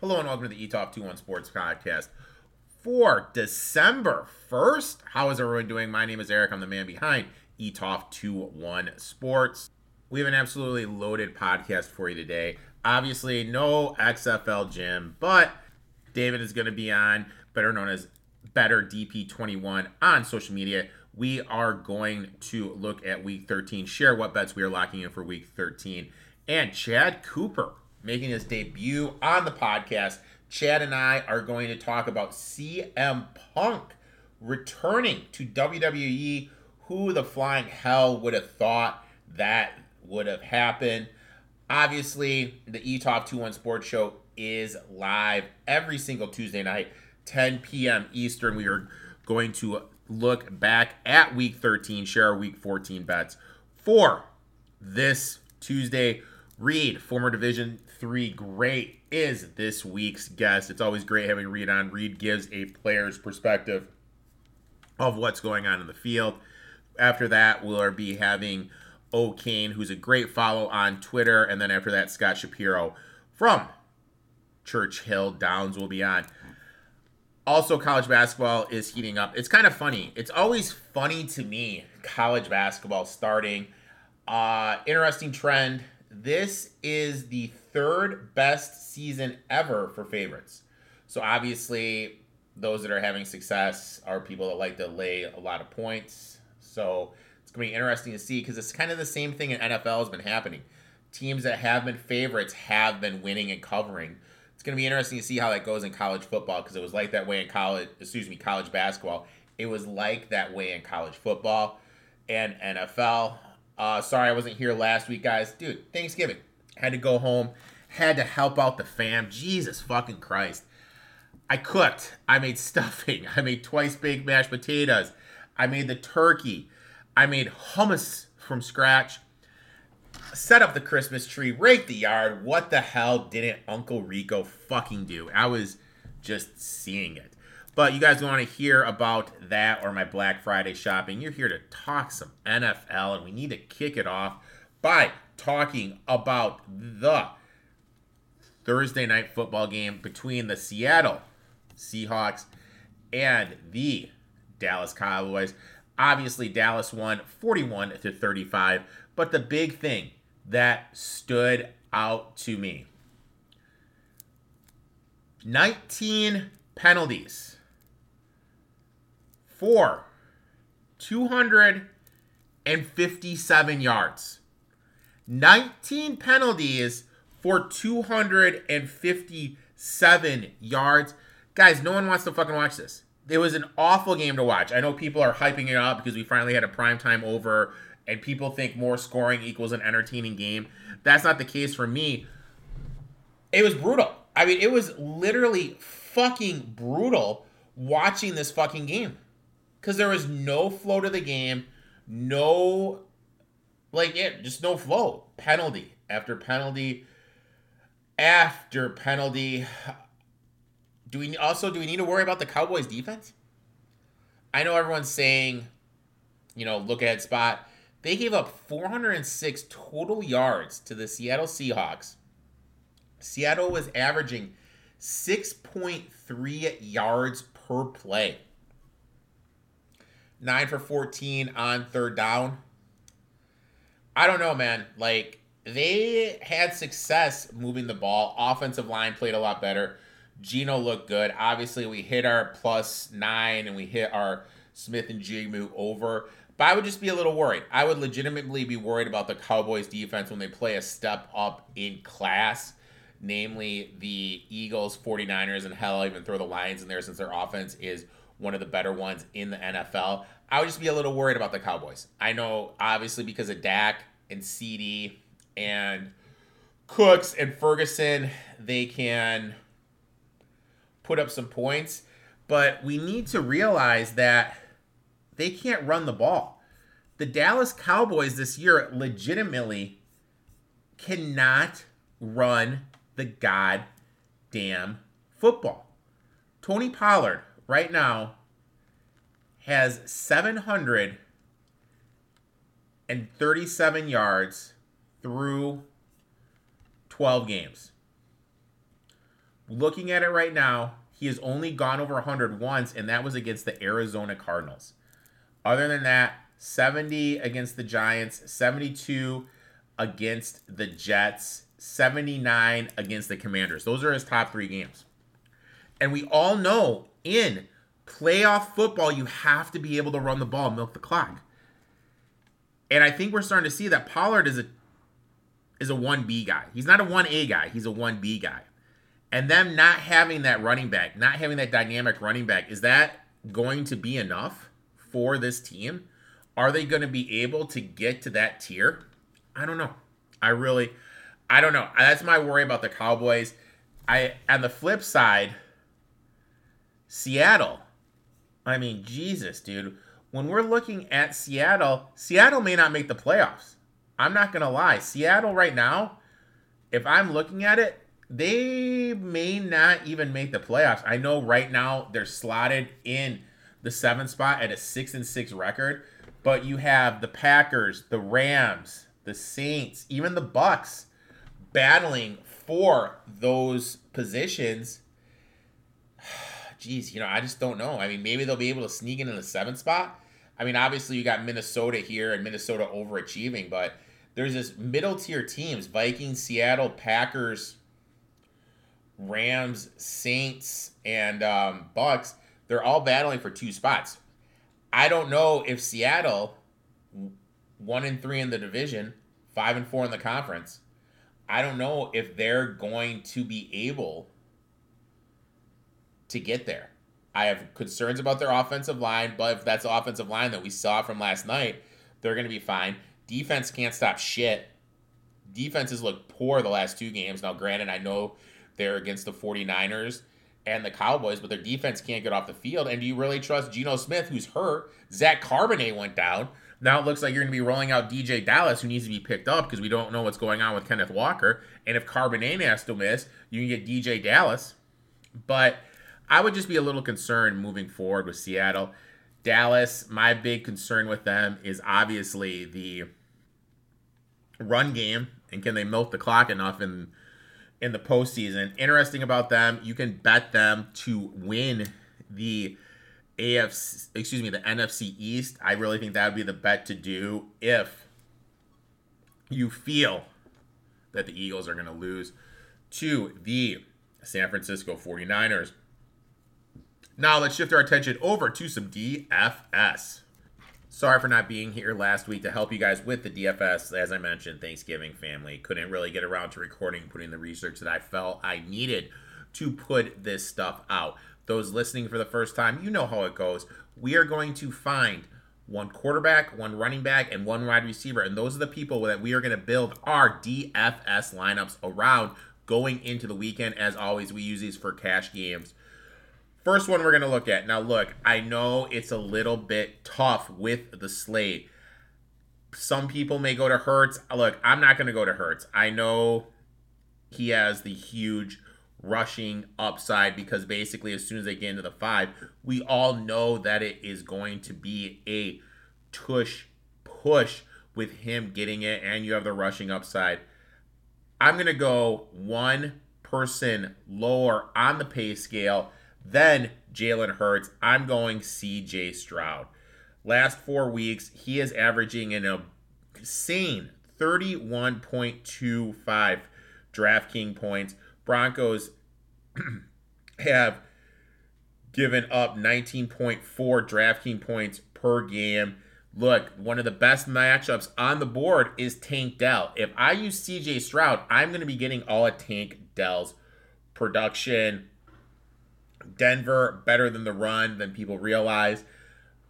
Hello and welcome to the Etoft 21 Sports Podcast for December 1st. How is everyone doing? My name is Erik. I'm the man behind Etoft 21 Sports. We have an absolutely loaded podcast for you today. Obviously, no XFL Jim, but David is going to be on, better known as Bettor DP21 on social media. We are going to look at week 13, share what bets we are locking in for week 13, and Chad Cooper making his debut on the podcast. Chad and I are going to talk about CM Punk returning to WWE. Who the flying hell would have thought that would have happened? Obviously, the Etoft 21 Sports Show is live every single Tuesday night, 10 p.m. Eastern. We are going to look back at week 13, share our week 14 bets for this Tuesday. Reed, former Division three great, is this week's guest. It's always great having Reed on. Reed gives a player's perspective of what's going on in the field. After that, we'll be having O'Kane, who's a great follow on Twitter. And then after that, Scott Shapiro from Churchill Downs will be on. Also, college basketball is heating up. It's kind of funny. It's always funny to me, college basketball starting. Uh, interesting trend this is the third best season ever for favorites. So obviously, those that are having success are people that like to lay a lot of points. So it's going to be interesting to see because it's kind of the same thing in NFL has been happening. Teams that have been favorites have been winning and covering. It's going to be interesting to see how that goes in college football because it was like that way in college, excuse me, college basketball. It was like that way in college football and NFL. Uh, sorry I wasn't here last week, guys. Dude, Thanksgiving. Had to go home. Had to help out the fam. Jesus fucking Christ. I cooked. I made stuffing. I made twice baked mashed potatoes. I made the turkey. I made hummus from scratch. Set up the Christmas tree, raked the yard. What the hell didn't Uncle Rico fucking do? I was just seeing it. But you guys want to hear about that or my Black Friday shopping, you're here to talk some NFL, and we need to kick it off by talking about the Thursday night football game between the Seattle Seahawks and the Dallas Cowboys. Obviously, Dallas won 41 to 35, but the big thing that stood out to me 19 penalties for 257 yards. 19 penalties for 257 yards. Guys, no one wants to fucking watch this. It was an awful game to watch. I know people are hyping it up because we finally had a prime time over and people think more scoring equals an entertaining game. That's not the case for me. It was brutal. I mean, it was literally fucking brutal watching this fucking game because there was no flow to the game, no, like yeah, just no flow. Penalty after penalty after penalty. Do we also do we need to worry about the Cowboys defense? I know everyone's saying, you know, look at spot. They gave up 406 total yards to the Seattle Seahawks. Seattle was averaging 6.3 yards per play. 9 for 14 on third down. I don't know, man. Like, they had success moving the ball. Offensive line played a lot better. Geno looked good. Obviously, we hit our plus nine and we hit our Smith-Njigba over. But I would just be a little worried. I would legitimately be worried about the Cowboys defense when they play a step up in class, namely the Eagles, 49ers, and hell, even throw the Lions in there since their offense is one of the better ones in the NFL. I would just be a little worried about the Cowboys. I know, obviously, because of Dak and CD and Cooks and Ferguson, they can put up some points. But we need to realize that they can't run the ball. The Dallas Cowboys this year legitimately cannot run the goddamn football. Tony Pollard, right now, has 737 yards through 12 games. looking at it right now, he has only gone over 100 once, and that was against the Arizona Cardinals. Other than that, 70 against the Giants, 72 against the Jets, 79 against the Commanders. Those are his top three games. And we all know in playoff football, you have to be able to run the ball, milk the clock. And I think we're starting to see that Pollard is a is a 1B guy. He's not a 1A guy, he's a 1B guy. And them not having that running back, not having that dynamic running back, is that going to be enough for this team? Are they going to be able to get to that tier? I don't know. I really I don't know. That's my worry about the Cowboys. I on the flip side, Seattle. I mean, Jesus, dude. When we're looking at Seattle, Seattle may not make the playoffs. I'm not going to lie. Seattle right now, if I'm looking at it, they may not even make the playoffs. I know right now they're slotted in the seventh spot at a six and six record, but you have the Packers, the Rams, the Saints, even the Bucs battling for those positions. Jeez, you know, I just don't know. I mean, maybe they'll be able to sneak into the seventh spot. I mean, obviously you got Minnesota here and Minnesota overachieving, but there's this middle tier teams: Vikings, Seattle, Packers, Rams, Saints, and um, Bucs. They're all battling for two spots. I don't know if Seattle, one and three in the division, five and four in the conference. I don't know if they're going to be able to get there. I have concerns about their offensive line, but if that's the offensive line that we saw from last night, they're going to be fine. Defense can't stop shit. Defenses look poor the last two games. Now, granted, I know they're against the 49ers and the Cowboys, but their defense can't get off the field. And do you really trust Geno Smith, who's hurt? Zach Charbonnet went down. Now it looks like you're going to be rolling out DJ Dallas, who needs to be picked up because we don't know what's going on with Kenneth Walker. And if Charbonnet has to miss, you can get DJ Dallas. But I would just be a little concerned moving forward with Seattle. Dallas, my big concern with them is obviously the run game and can they milk the clock enough in in the postseason. Interesting about them, you can bet them to win the AFC, excuse me, the NFC East. I really think that would be the bet to do if you feel that the Eagles are going to lose to the San Francisco 49ers. Now let's shift our attention over to some DFS. Sorry for not being here last week to help you guys with the DFS. As I mentioned, Thanksgiving family. Couldn't really get around to recording, and putting the research that I felt I needed to put this stuff out. Those listening for the first time, you know how it goes. We are going to find one quarterback, one running back, and one wide receiver. And those are the people that we are going to build our DFS lineups around going into the weekend. As always, we use these for cash games First one we're going to look at. Now, look, I know it's a little bit tough with the slate. Some people may go to Hurts. Look, I'm not going to go to Hurts. I know he has the huge rushing upside because basically, as soon as they get into the five, we all know that it is going to be a tush push with him getting it, and you have the rushing upside. I'm going to go one person lower on the pay scale then Jalen Hurts. I'm going CJ Stroud. Last four weeks, he is averaging an insane 31.25 DraftKings points. Broncos have given up 19.4 DraftKings points per game. Look, one of the best matchups on the board is Tank Dell. If I use CJ Stroud, I'm going to be getting all of Tank Dell's production, Denver better than the run than people realize.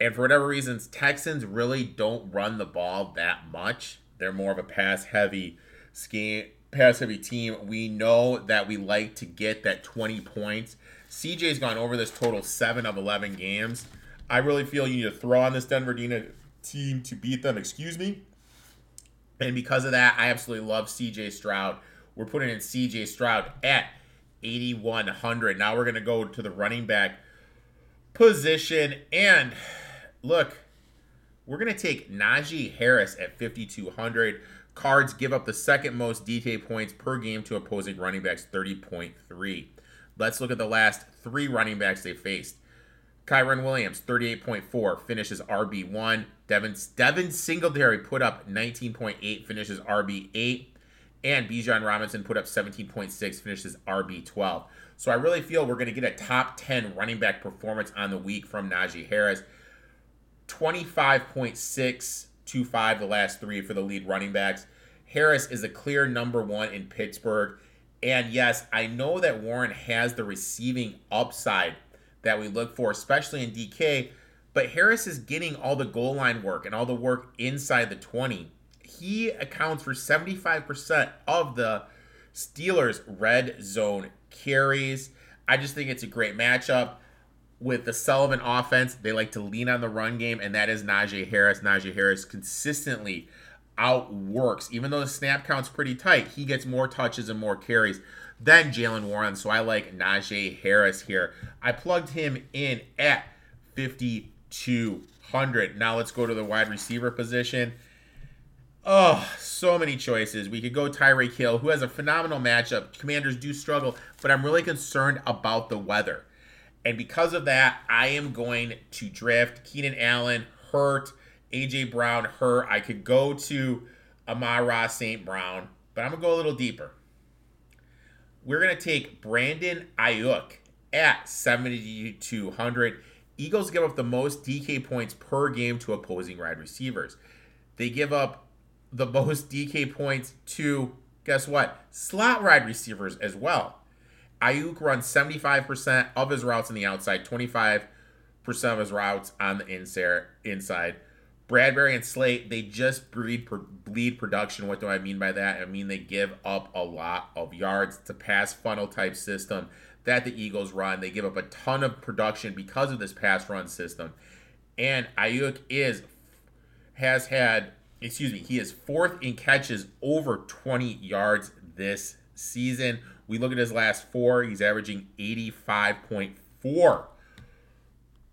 And for whatever reasons, Texans really don't run the ball that much. They're more of a pass heavy scheme, pass heavy team. We know that we like to get that 20 points. CJ's gone over this total 7 of 11 games. I really feel you need to throw on this Denver Dina team to beat them, excuse me. And because of that, I absolutely love CJ Stroud. We're putting in CJ Stroud at 8,100. Now we're going to go to the running back position. And look, we're going to take Najee Harris at 5,200. Cards give up the second most DK points per game to opposing running backs, 30.3. Let's look at the last three running backs they faced. Kyren Williams, 38.4, finishes RB1. Devin, Devin Singletary put up 19.8, finishes RB8. And Bijan Robinson put up 17.6, finishes RB12. So I really feel we're going to get a top 10 running back performance on the week from Najee Harris. 25.625 the last three for the lead running backs. Harris is a clear number one in Pittsburgh. And yes, I know that Warren has the receiving upside that we look for, especially in DK, but Harris is getting all the goal line work and all the work inside the 20. He accounts for 75% of the Steelers' red zone carries. I just think it's a great matchup with the Sullivan offense. They like to lean on the run game, and that is Najee Harris. Najee Harris consistently outworks, even though the snap count's pretty tight, he gets more touches and more carries than Jaylen Warren. So I like Najee Harris here. I plugged him in at 5,200. Now let's go to the wide receiver position. Oh, so many choices. We could go Tyreek Hill, who has a phenomenal matchup. Commanders do struggle, but I'm really concerned about the weather. And because of that, I am going to drift Keenan Allen, hurt, AJ Brown, hurt. I could go to Amon-Ra St. Brown, but I'm going to go a little deeper. We're going to take Brandon Aiyuk at 7,200. Eagles give up the most DK points per game to opposing wide receivers. They give up the most DK points to, guess what? Slot wide receivers as well. Aiyuk runs 75% of his routes on the outside, 25% of his routes on the inside. Bradberry and Slate, they just breed bleed production. What do I mean by that? I mean they give up a lot of yards. A pass funnel type system that the Eagles run. They give up a ton of production because of this pass run system. And Aiyuk is has had, excuse me, he is fourth in catches over 20 yards this season. We look at his last four, he's averaging 85.4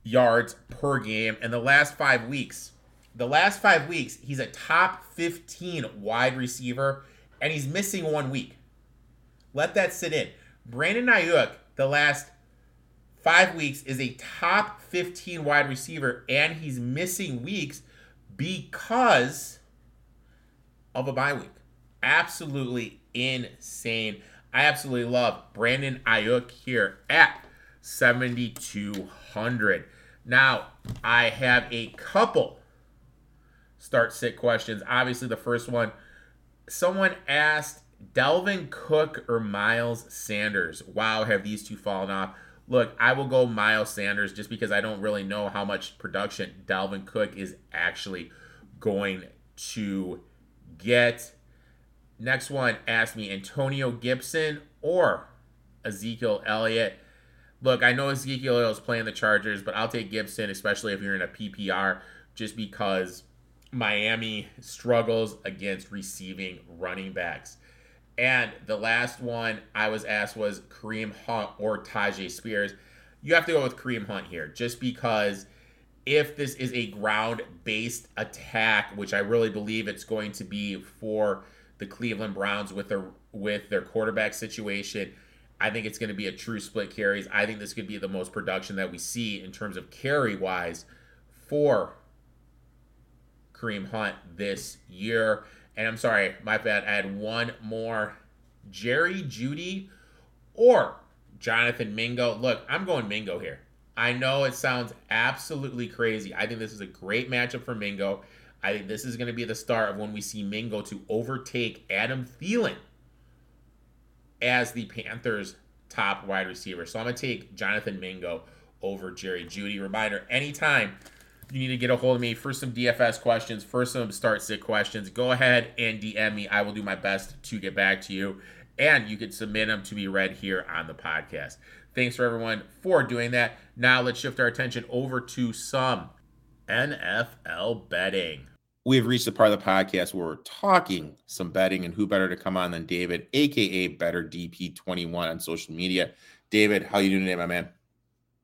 yards per game. And the last five weeks, the last five weeks, he's a top 15 wide receiver, and he's missing one week. Let that sit in. Brandon Aiyuk, the last five weeks, is a top 15 wide receiver, and he's missing weeks because of a bye week. Absolutely insane. I absolutely love Brandon Aiyuk here at 7,200. Now, I have a couple start sit questions. Obviously, the first one someone asked Dalvin Cook or Miles Sanders. Wow, have these two fallen off? Look, I will go Miles Sanders just because I don't really know how much production Dalvin Cook is actually going to get. Next one asked me Antonio Gibson or Ezekiel Elliott. Look, I know Ezekiel is playing the Chargers, but I'll take Gibson, especially if you're in a PPR, just because Miami struggles against receiving running backs. And the last one I was asked was Kareem Hunt or Tyjae Spears. You have to go with Kareem Hunt here, just because if this is a ground based attack, which I really believe it's going to be for the Cleveland Browns with their with their quarterback situation, I think it's going to be a true split carries. I think this could be the most production that we see in terms of carry wise for Kareem Hunt this year. And I'm sorry, my bad. I had one more. Jerry Jeudy or Jonathan Mingo. Look, I'm going Mingo here. I know it sounds absolutely crazy. I think this is a great matchup for Mingo. I think this is going to be the start of when we see Mingo to overtake Adam Thielen as the Panthers' top wide receiver. So I'm going to take Jonathan Mingo over Jerry Jeudy. Reminder anytime you need to get a hold of me for some DFS questions, for some start sit questions, go ahead and DM me. I will do my best to get back to you. And you can submit them to be read here on the podcast. Thanks for everyone for doing that. Now let's shift our attention over to some NFL betting. We have reached the part of the podcast where we're talking some betting and who better to come on than David, aka Bettor DP21 on social media. David, how you doing today, my man?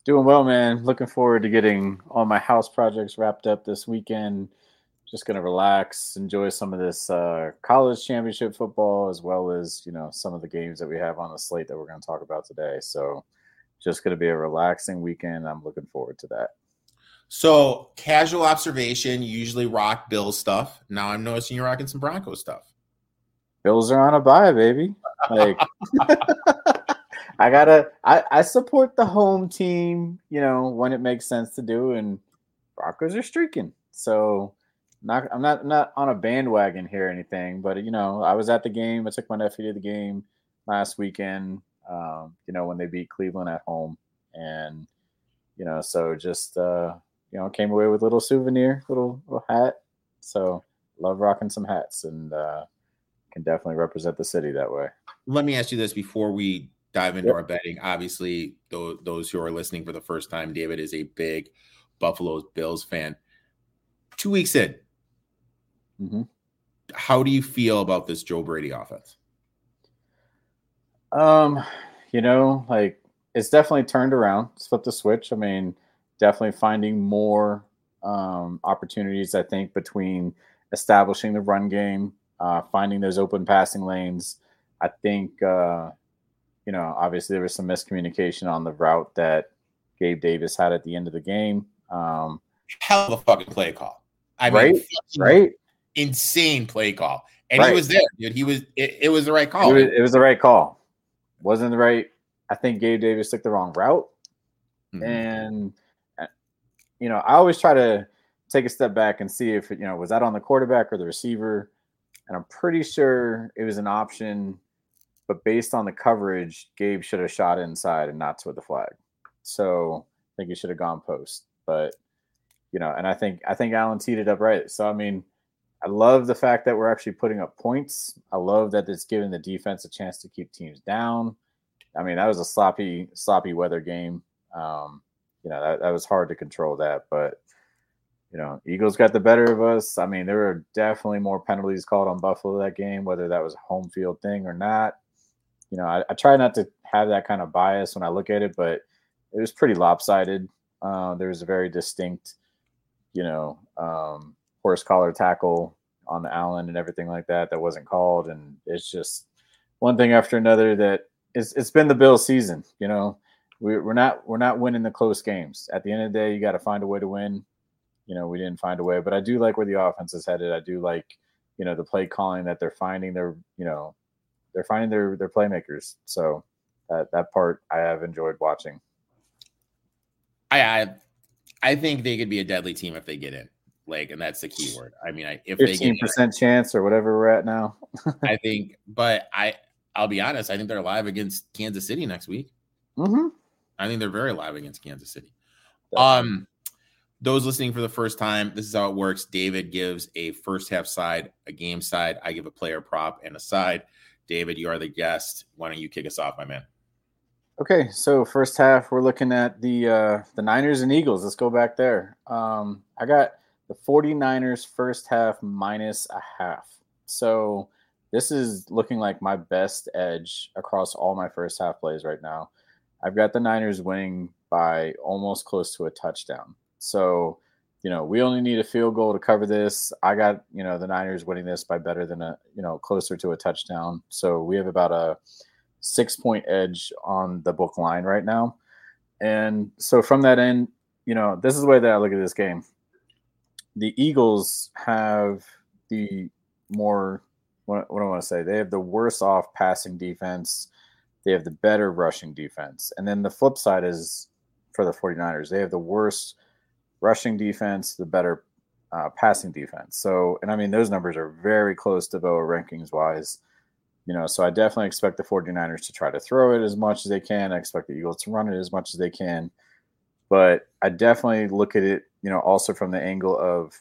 Doing well, man. Looking forward to getting all my house projects wrapped up this weekend. just gonna relax, enjoy some of this uh, college championship football, as well as you know some of the games that we have on the slate that we're gonna talk about today. So, just gonna be a relaxing weekend. I'm looking forward to that. So, casual observation, usually rock Bill stuff. Now I'm noticing you're rocking some Broncos stuff. Bills are on a bye, baby. Like I gotta I, I support the home team, you know, when it makes sense to do, and Broncos are streaking. So not I'm not not on a bandwagon here or anything, but you know, I was at the game. I took my nephew to the game last weekend. Um, you know, when they beat Cleveland at home, and you know, so just uh, you know, came away with a little souvenir, little little hat. So love rocking some hats, and uh, can definitely represent the city that way. Let me ask you this before we dive into yep. our betting. Obviously, those, those who are listening for the first time, David is a big Buffalo Bills fan. Two weeks in, mm-hmm. how do you feel about this Joe Brady offense? Um, you know, like it's definitely turned around. It's flipped the switch. I mean, definitely finding more um, opportunities. I think between establishing the run game, uh, finding those open passing lanes. I think, uh, you know, obviously there was some miscommunication on the route that Gabe Davis had at the end of the game. Um, Hell of a fucking play call. I right, mean, right, insane play call, and right. he was there, dude. He was. It, it was the right call. It was, it was, the right call. Wasn't the right. I think Gabe Davis took the wrong route, mm-hmm. and uh, you know, I always try to take a step back and see if you know was that on the quarterback or the receiver and I'm pretty sure it was an option, but based on the coverage, Gabe should have shot inside and not to the flag. So I think he should have gone post. But you know, and I think I think Allen teed it up right. So I mean, I love the fact that we're actually putting up points. I love that it's giving the defense a chance to keep teams down. I mean, that was a sloppy, sloppy weather game. Um, you know, that, that was hard to control that, but you know, Eagles got the better of us. I mean, there were definitely more penalties called on Buffalo that game, whether that was a home field thing or not. You know, I, I try not to have that kind of bias when I look at it, but it was pretty lopsided. Uh, there was a very distinct, you know, um, horse collar tackle on the Allen and everything like that that wasn't called, and it's just one thing after another that it's, it's been the Bill season. You know, we, we're not we're not winning the close games. At the end of the day, you got to find a way to win you know, we didn't find a way. But I do like where the offense is headed. I do like, you know, the play calling that they're finding their, you know, they're finding their their playmakers. So that that part I have enjoyed watching. I I, I think they could be a deadly team if they get in. Like, and that's the key word. I mean, I, if 15% they get percent chance or whatever we're at now. I think, but I I'll be honest. I think they're live against Kansas City next week. Mm-hmm. I think they're very live against Kansas City. Um, those listening for the first time, this is how it works. David gives a first half side, a game side. I give a player prop and a side. David, you are the guest. Why don't you kick us off, my man? Okay, so first half we're looking at the uh, the Niners and Eagles. Let's go back there. Um, I got the 49ers first half minus a half. So this is looking like my best edge across all my first half plays right now. I've got the Niners winning by almost close to a touchdown. So, you know, we only need a field goal to cover this. I got, you know, the Niners winning this by better than a, you know, closer to a touchdown. So we have about a six point edge on the book line right now. And so from that end, you know, this is the way that I look at this game. The Eagles have the more, what, what do I want to say? They have the worse off passing defense. They have the better rushing defense. And then the flip side is for the 49ers, they have the worst rushing defense, the better uh, passing defense. So, and I mean, those numbers are very close to VOA rankings wise. You know, so I definitely expect the 49ers to try to throw it as much as they can. I expect the Eagles to run it as much as they can. But I definitely look at it, you know, also from the angle of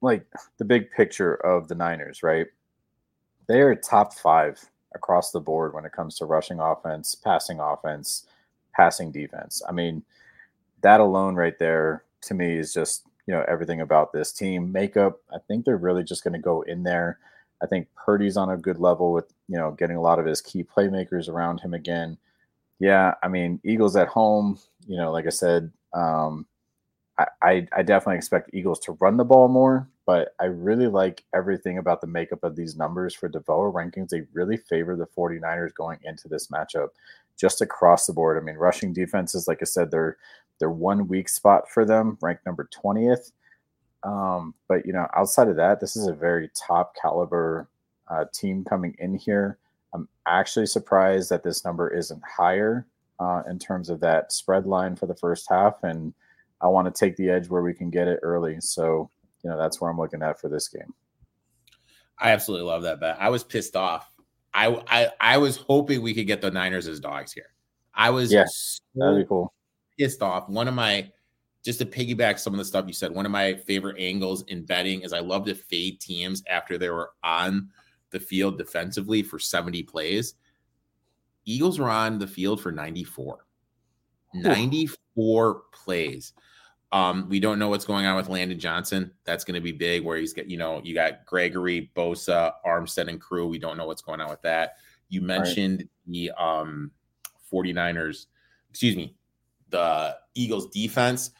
like the big picture of the Niners, right? They are top five across the board when it comes to rushing offense, passing offense, passing defense. I mean, that alone right there to me is just you know everything about this team makeup. I think they're really just going to go in there. I think Purdy's on a good level with you know getting a lot of his key playmakers around him again. Yeah, I mean Eagles at home. You know, like I said, um, I, I definitely expect Eagles to run the ball more, but I really like everything about the makeup of these numbers for DVOA rankings. They really favor the 49ers going into this matchup just across the board. I mean, rushing defenses, like I said, they're they're one weak spot for them, ranked number 20th. Um, but you know, outside of that, this is a very top caliber uh, team coming in here. I'm actually surprised that this number isn't higher uh, in terms of that spread line for the first half, and I want to take the edge where we can get it early. So, you know, that's where I'm looking at for this game. I absolutely love that bet. I was pissed off. I I, I was hoping we could get the Niners as dogs here. I was yeah, so that'd be cool. Pissed off. One of my just to piggyback some of the stuff you said, one of my favorite angles in betting is I love to fade teams after they were on the field defensively for 70 plays. Eagles were on the field for 94. 94 plays. Um, we don't know what's going on with Lane Johnson. That's going to be big where he's got, you know, you got Gregory, Bosa, Armstead, and crew. We don't know what's going on with that. You mentioned right. the um 49ers, excuse me, the Eagles defense.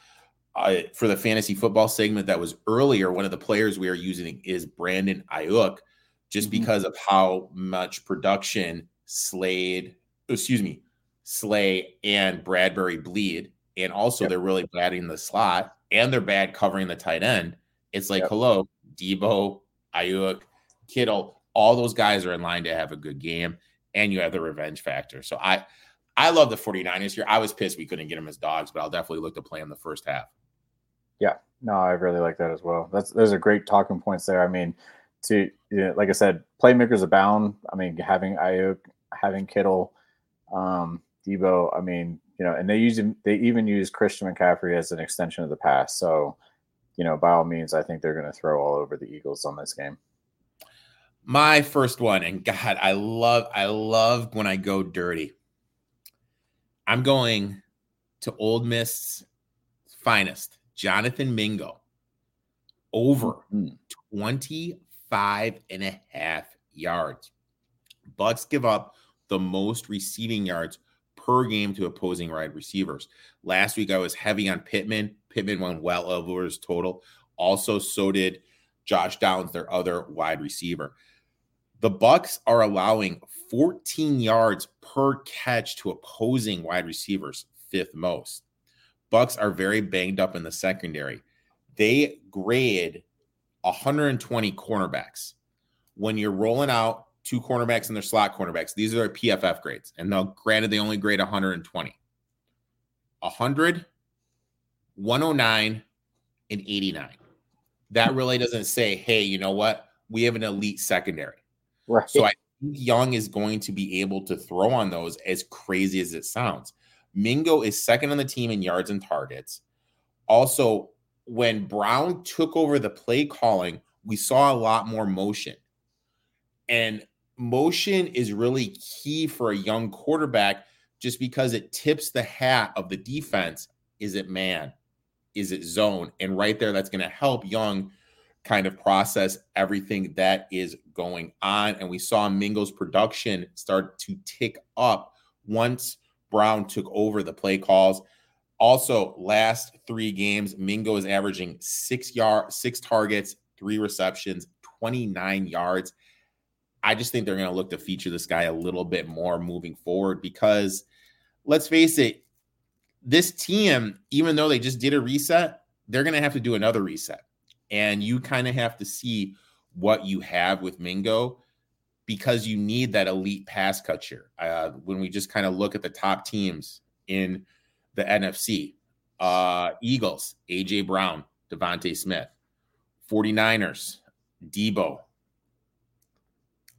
Uh, for the fantasy football segment that was earlier, one of the players we are using is Brandon Aiyuk, just mm-hmm. because of how much production Slade, excuse me, Slay and Bradberry bleed, and also yep. they're really bad in the slot and they're bad covering the tight end. It's like, yep. hello, Deebo, Aiyuk, Kittle, all those guys are in line to have a good game, and you have the revenge factor. So I, I love the 49ers here. I was pissed we couldn't get them as dogs, but I'll definitely look to play them the first half. Yeah, no, I really like that as well. That's those are great talking points there. I mean, to you know, like I said, playmakers abound. I mean, having Aiyuk, having Kittle, um, Deebo. I mean, you know, and they use they even use Christian McCaffrey as an extension of the pass. So, you know, by all means, I think they're going to throw all over the Eagles on this game. My first one, and God, I love I love when I go dirty. I'm going to Ole Miss's finest, Jonathan Mingo, over mm-hmm. 20 five and a half yards. Bucs give up the most receiving yards per game to opposing wide receivers. Last week I was heavy on Pittman. Pittman went well over his total. Also, so did Josh Downs, their other wide receiver. The Bucs are allowing 14 yards per catch to opposing wide receivers, fifth most. Bucs are very banged up in the secondary. They grade 120 cornerbacks. When you're rolling out two cornerbacks and their slot cornerbacks. These are their PFF grades. And now, granted, they only grade 120. 100, 109, and 89. That really doesn't say, hey, you know what? We have an elite secondary. Right. So I think Young is going to be able to throw on those as crazy as it sounds. Mingo is second on the team in yards and targets. Also, when Brown took over the play calling, we saw a lot more motion. And motion is really key for a young quarterback just because it tips the hat of the defense. Is it man? Is it zone? And right there, that's going to help Young kind of process everything that is going on. And we saw Mingo's production start to tick up once Brown took over the play calls. Also, last three games, Mingo is averaging six yard, six targets, three receptions, 29 yards. I just think they're going to look to feature this guy a little bit more moving forward because let's face it, this team, even though they just did a reset, they're going to have to do another reset. And you kind of have to see what you have with Mingo because you need that elite pass catcher. Uh, when we just kind of look at the top teams in the NFC, uh, Eagles, AJ Brown, DeVonta Smith, 49ers, Deebo.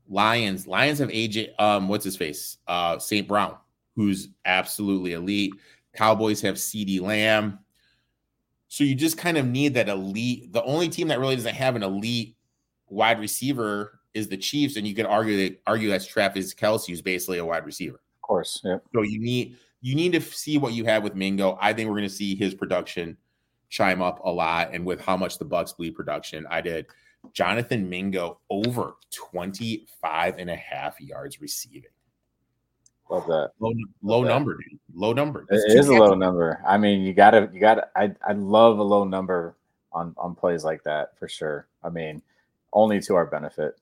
Lions, Lions have AJ, um, what's his face? Uh, St. Brown, who's absolutely elite. Cowboys have CeeDee Lamb. So you just kind of need that elite. The only team that really doesn't have an elite wide receiver is the Chiefs, and you could argue that argue that's Travis Kelce, who's basically a wide receiver. Of course, yeah. So you need you need to see what you have with Mingo. I think we're going to see his production chime up a lot, and with how much the Bucs bleed production, I did Jonathan Mingo over 25 and a half yards receiving. Love that. Low, low number, dude. low number. It's it is a low number. I mean, you gotta, you gotta. I I love a low number on on plays like that for sure. I mean, only to our benefit.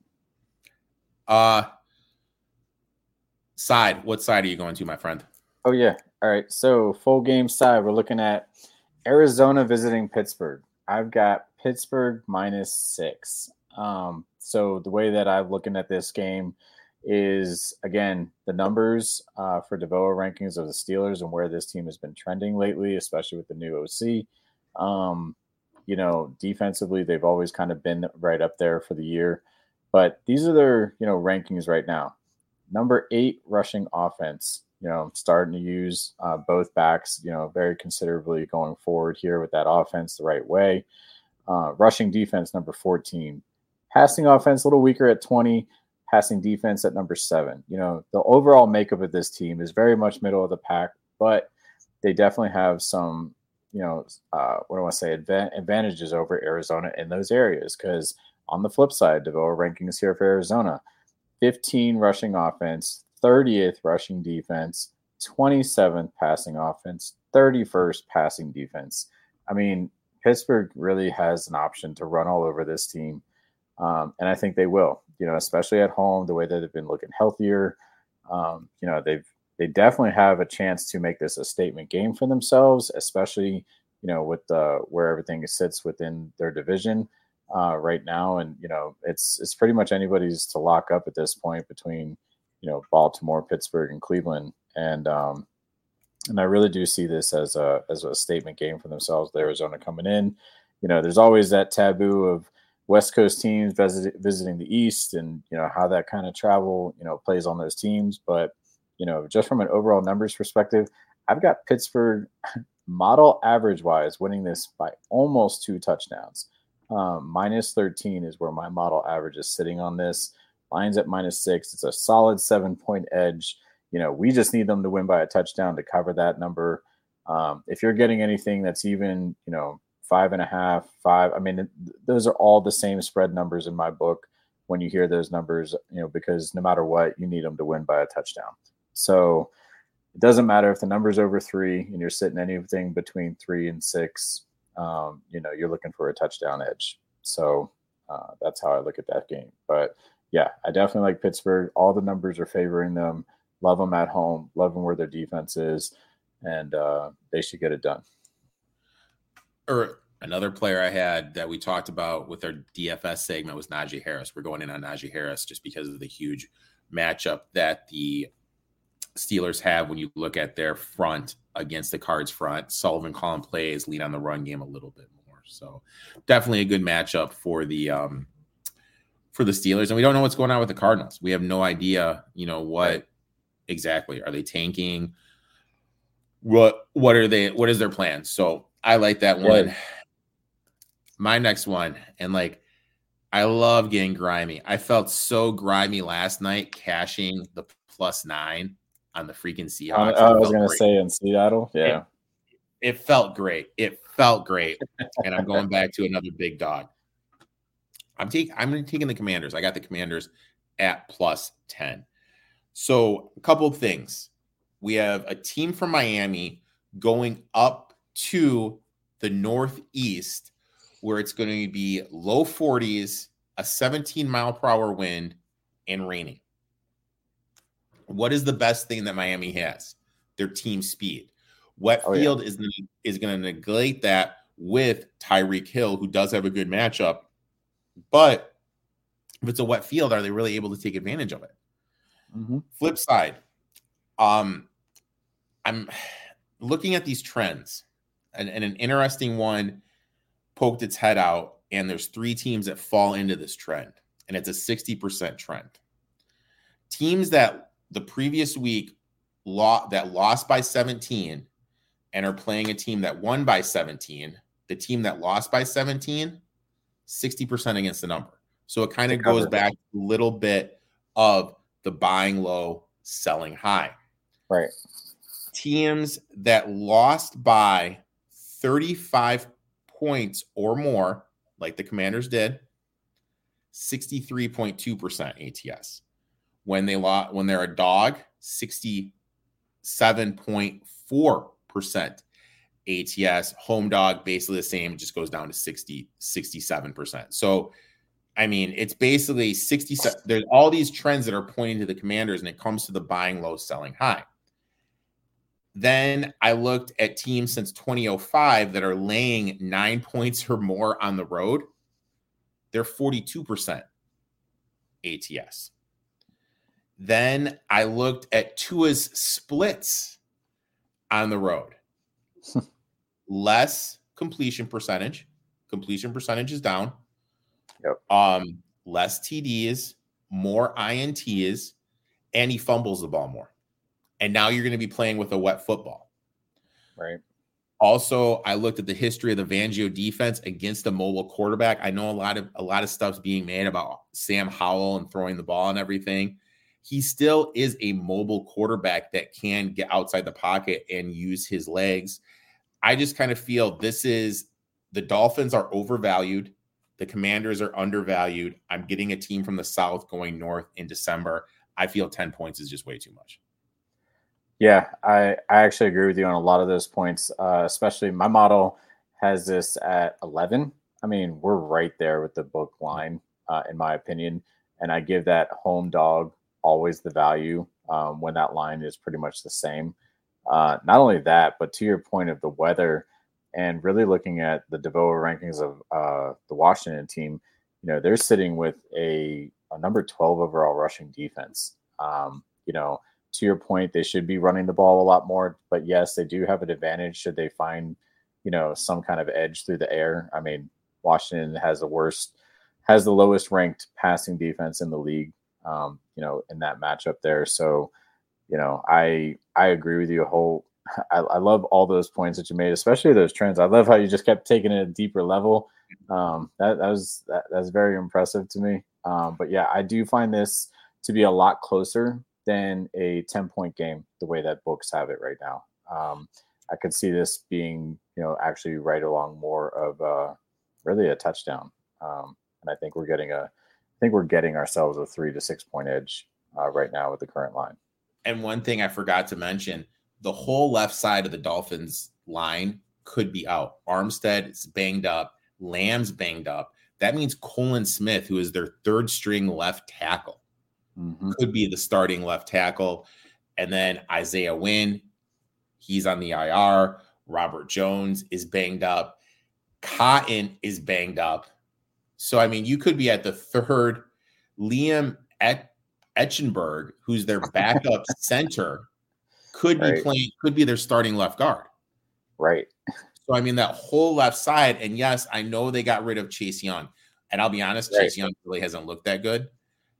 Uh side. What side are you going to, my friend? Oh yeah. All right. So full game side, we're looking at Arizona visiting Pittsburgh. I've got Pittsburgh minus six. Um, so the way that I'm looking at this game is again the numbers uh, for DVOA rankings of the Steelers and where this team has been trending lately, especially with the new OC. Um, you know, defensively, they've always kind of been right up there for the year. But these are their, you know, rankings right now. Number eight rushing offense, you know, starting to use uh, both backs, you know, very considerably going forward here with that offense the right way. Uh, rushing defense, number 14. Passing offense, a little weaker at 20. Passing defense at number seven. You know, the overall makeup of this team is very much middle of the pack, but they definitely have some you know, uh, what do I say, advantages over Arizona in those areas. Because on the flip side, DVOA rankings here for Arizona 15 rushing offense, 30th rushing defense, 27th passing offense, 31st passing defense. I mean, Pittsburgh really has an option to run all over this team. Um, and I think they will, you know, especially at home, the way that they've been looking healthier. Um, you know, they've they definitely have a chance to make this a statement game for themselves, especially you know with the where everything sits within their division uh, right now, and you know it's it's pretty much anybody's to lock up at this point between you know Baltimore, Pittsburgh, and Cleveland, and um, and I really do see this as a as a statement game for themselves. The Arizona coming in, you know, there's always that taboo of West Coast teams visit, visiting the East, and you know how that kind of travel you know plays on those teams, but you know, just from an overall numbers perspective, I've got Pittsburgh model average wise winning this by almost two touchdowns. Um, minus 13 is where my model average is sitting on this. Lines at minus six. It's a solid seven point edge. You know, we just need them to win by a touchdown to cover that number. Um, if you're getting anything that's even, you know, five and a half, five, I mean, those are all the same spread numbers in my book when you hear those numbers, you know, because no matter what, you need them to win by a touchdown. So it doesn't matter if the number's over three and you're sitting anything between three and six. Um, you know, you're looking for a touchdown edge. So uh, that's how I look at that game. But yeah, I definitely like Pittsburgh. All the numbers are favoring them. Love them at home. Love them where their defense is, and uh, they should get it done. Or another player I had that we talked about with our DFS segment was Najee Harris. We're going in on Najee Harris just because of the huge matchup that the Steelers have when you look at their front against the Cards front. Sullivan calling plays, lead on the run game a little bit more. So definitely a good matchup for the um for the Steelers. And we don't know what's going on with the Cardinals. We have no idea, you know, what exactly are they tanking? What what are they what is their plan? So I like that one. Right. My next one, and like I love getting grimy. I felt so grimy last night cashing the plus nine on the freaking Seahawks. I, I was going to say in Seattle. Yeah. It, it, felt great. It felt great. and I'm going back to another big dog. I'm taking I'm taking the commanders. I got the commanders at plus 10. So, a couple of things. We have a team from Miami going up to the northeast where it's going to be low 40s, a 17 mile per hour wind, and raining. What is the best thing that Miami has? Their team speed. Wet oh, Field yeah. is is going to neglect that with Tyreek Hill, who does have a good matchup. But if it's a wet field, are they really able to take advantage of it? Mm-hmm. Flip side, um, I'm looking at these trends, and, and an interesting one poked its head out, and there's three teams that fall into this trend, and it's a 60% trend. Teams that the previous week law that lost by 17 and are playing a team that won by 17, the team that lost by 17, 60% against the number. So it kind of goes back a little bit of the buying low, selling high. Right. Teams that lost by 35 points or more, like the Commanders did, 63.2% ATS when they lost when they're a dog 60 7.4% ATS. Home dog, basically the same, just goes down to 60, 67%. So, I mean, it's basically 67. There's all these trends that are pointing to the commanders, and it comes to the buying low, selling high. Then I looked at teams since 2005 that are laying nine points or more on the road. They're 42% ATS. Then I looked at Tua's splits on the road. Less completion percentage. Completion percentage is down. Yep. Um, less TDs, more INTs, and he fumbles the ball more. And now you're going to be playing with a wet football. Right. Also, I looked at the history of the Fangio defense against a mobile quarterback. I know a lot of a lot of stuff's being made about Sam Howell and throwing the ball and everything. He still is a mobile quarterback that can get outside the pocket and use his legs. I just kind of feel this is the Dolphins are overvalued. The Commanders are undervalued. I'm getting a team from the South going north in December. I feel 10 points is just way too much. Yeah, I, I actually agree with you on a lot of those points, uh, especially my model has this at 11. I mean, we're right there with the book line, uh, in my opinion. And I give that home dog always the value um, when that line is pretty much the same. Uh, not only that, but to your point of the weather and really looking at the DVOA rankings of uh, the Washington team, you know, they're sitting with a, a number 12 overall rushing defense. Um, you know, to your point, they should be running the ball a lot more. But yes, they do have an advantage should they find, you know, some kind of edge through the air. I mean, Washington has the worst, has the lowest ranked passing defense in the league. Um, you know, in that matchup there. So, you know, I I agree with you. A whole, I, I love all those points that you made, especially those trends. I love how you just kept taking it a deeper level. Um, that that was that, that's very impressive to me. Um, but yeah, I do find this to be a lot closer than a 10 point game the way that books have it right now. Um, I could see this being, you know, actually right along more of really a touchdown. Um, and I think we're getting a, think we're getting ourselves a three to six point edge uh, right now with the current line. And one thing I forgot to mention the whole left side of the Dolphins line could be out. Armstead is banged up, Lamm's banged up. That means Kion Smith, who is their third string left tackle, mm-hmm. could be the starting left tackle. And then Isaiah Wynn, he's on the IR. Robert Jones is banged up. Cotton is banged up. So, I mean, you could be at the third. Liam Et- Eichenberg, who's their backup center, could be playing, could be their starting left guard. Right. So, I mean, that whole left side. And yes, I know they got rid of Chase Young. And I'll be honest, right. Chase Young really hasn't looked that good.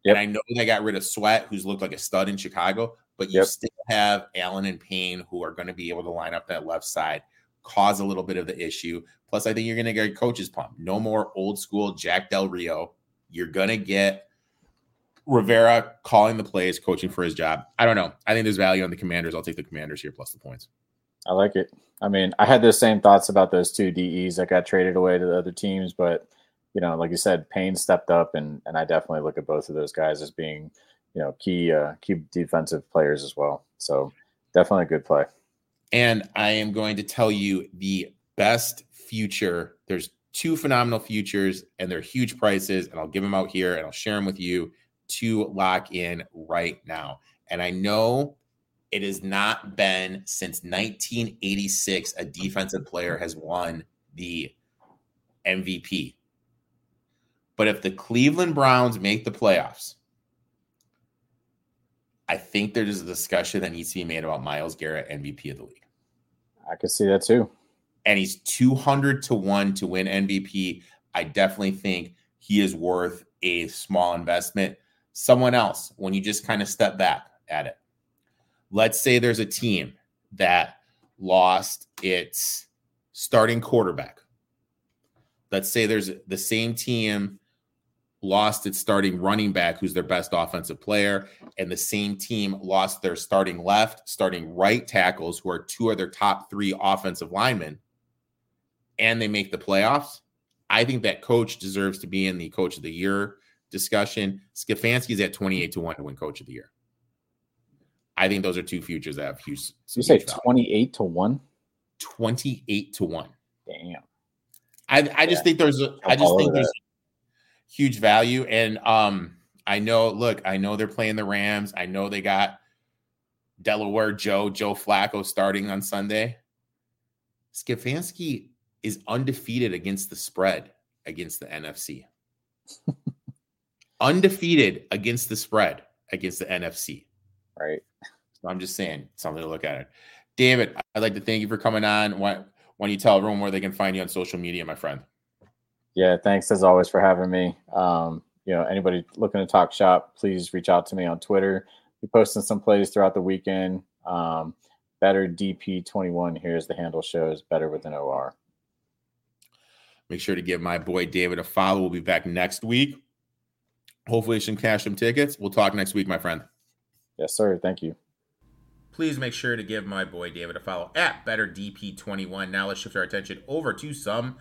Yep. And I know they got rid of Sweat, who's looked like a stud in Chicago, but you yep. still have Allen and Payne who are going to be able to line up that left side, cause a little bit of the issue. Plus, I think you're going to get coaches pump. No more old school Jack Del Rio. You're going to get Rivera calling the plays, coaching for his job. I don't know. I think there's value on the commanders. I'll take the commanders here plus the points. I like it. I mean, I had the same thoughts about those two DEs that got traded away to the other teams, but – you know, like you said, Payne stepped up, and and I definitely look at both of those guys as being, you know, key uh, key defensive players as well. So definitely a good play. And I am going to tell you the best future. There's two phenomenal futures, and they're huge prices, and I'll give them out here, and I'll share them with you to lock in right now. And I know it has not been since 1986 a defensive player has won the MVP but if the Cleveland Browns make the playoffs, I think there's a discussion that needs to be made about Myles Garrett, MVP of the league. I could see that too. And he's 200 to 1 to win MVP. I definitely think he is worth a small investment. Someone else, when you just kind of step back at it, let's say there's a team that lost its starting quarterback. Let's say there's the same team lost its starting running back, who's their best offensive player, and the same team lost their starting left, starting right tackles, who are two of their top three offensive linemen, and they make the playoffs. I think that coach deserves to be in the coach of the year discussion. Stefanski's at 28 to 1 to win coach of the year. I think those are two futures that have huge. You say twenty eight to one. Twenty eight to one. Damn. I I just yeah. think there's a, I just think there's huge value, and um, I know. Look, I know they're playing the Rams. I know they got Delaware Joe Joe Flacco starting on Sunday. Stefanski is undefeated against the spread against the NFC. undefeated against the spread against the NFC. Right. So I'm just saying something to look at it. David, I'd like to thank you for coming on. Why, why don't you tell everyone where they can find you on social media, my friend? Yeah, thanks as always for having me. Um, you know, anybody looking to talk shop, please reach out to me on Twitter. Be posting some plays throughout the weekend. Um, Bettor DP21. Here's the handle shows better with an OR. Make sure to give my boy David a follow. We'll be back next week. Hopefully, some cash some tickets. We'll talk next week, my friend. Yes, sir. Thank you. Please make sure to give my boy David a follow at Bettor DP21. Now let's shift our attention over to some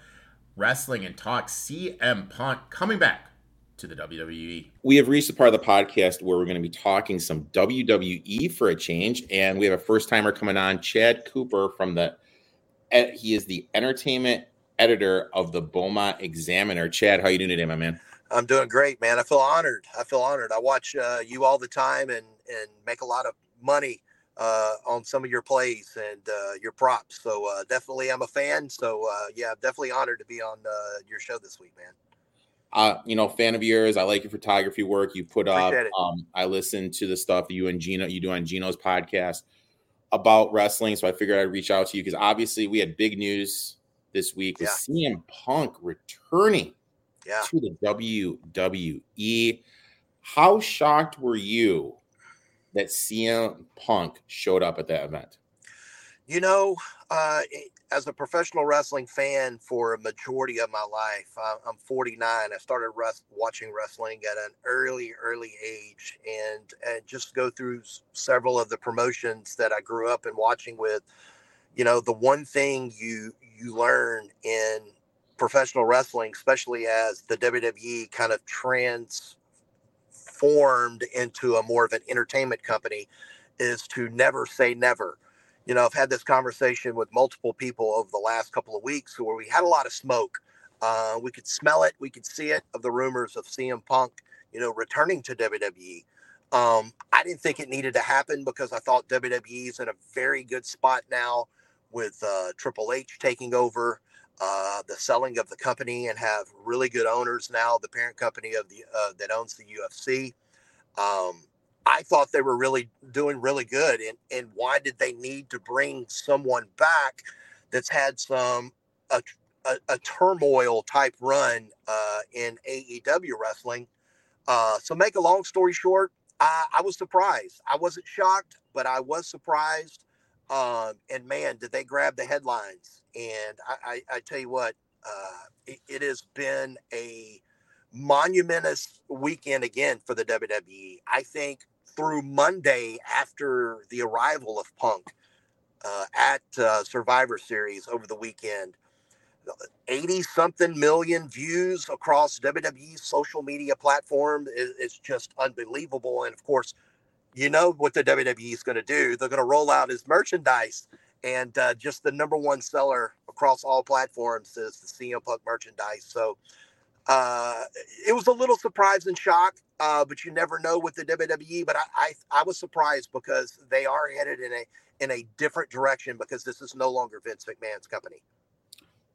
wrestling and talk CM Punk coming back to the WWE. We have reached the part of the podcast where we're going to be talking some WWE for a change, and we have a first timer coming on, Chad Cooper from the. He is the entertainment editor of the Beaumont Examiner. Chad, how you doing today, my man? I'm doing great, man. I feel honored. I feel honored. I watch uh, you all the time and and make a lot of money uh, on some of your plays and uh, your props. So uh, definitely, I'm a fan. So uh, yeah, I'm definitely honored to be on uh, your show this week, man uh, you know, fan of yours. I like your photography work. You put up. Um, I listen to the stuff you and Gino you do on Gino's podcast about wrestling. So I figured I'd reach out to you because obviously we had big news this week with yeah. CM Punk returning yeah. to the WWE. How shocked were you that CM Punk showed up at that event? You know, uh, as a professional wrestling fan for a majority of my life, I'm 49. I started res- watching wrestling at an early, early age, and and just go through several of the promotions that I grew up and watching with. You know, the one thing you you learn in professional wrestling, especially as the WWE kind of transformed into a more of an entertainment company, is to never say never you know, I've had this conversation with multiple people over the last couple of weeks where we had a lot of smoke. Uh, we could smell it, we could see it of the rumors of CM Punk, you know, returning to WWE. Um, I didn't think it needed to happen because I thought WWE is in a very good spot now with uh, Triple H taking over uh, the selling of the company and have really good owners now. The parent company of the uh, that owns the UFC. Um, I thought they were really doing really good. And and why did they need to bring someone back that's had some a, a, a turmoil type run uh, in AEW wrestling? Uh, so make a long story short, I, I, was surprised. I wasn't shocked, but I was surprised. Um, and man, did they grab the headlines? And I, I, I tell you what, uh, it, it has been a monumentous weekend again for the WWE. I think through Monday after the arrival of Punk uh, at uh, Survivor Series over the weekend. 80 something million views across WWE's social media platform is, is just unbelievable. And of course, you know what the WWE is going to do. They're going to roll out his merchandise. And uh, just the number one seller across all platforms is the CM Punk merchandise. So uh, it was a little surprise and shock, uh, but you never know with the WWE. But I, I, I was surprised because they are headed in a in a different direction because this is no longer Vince McMahon's company.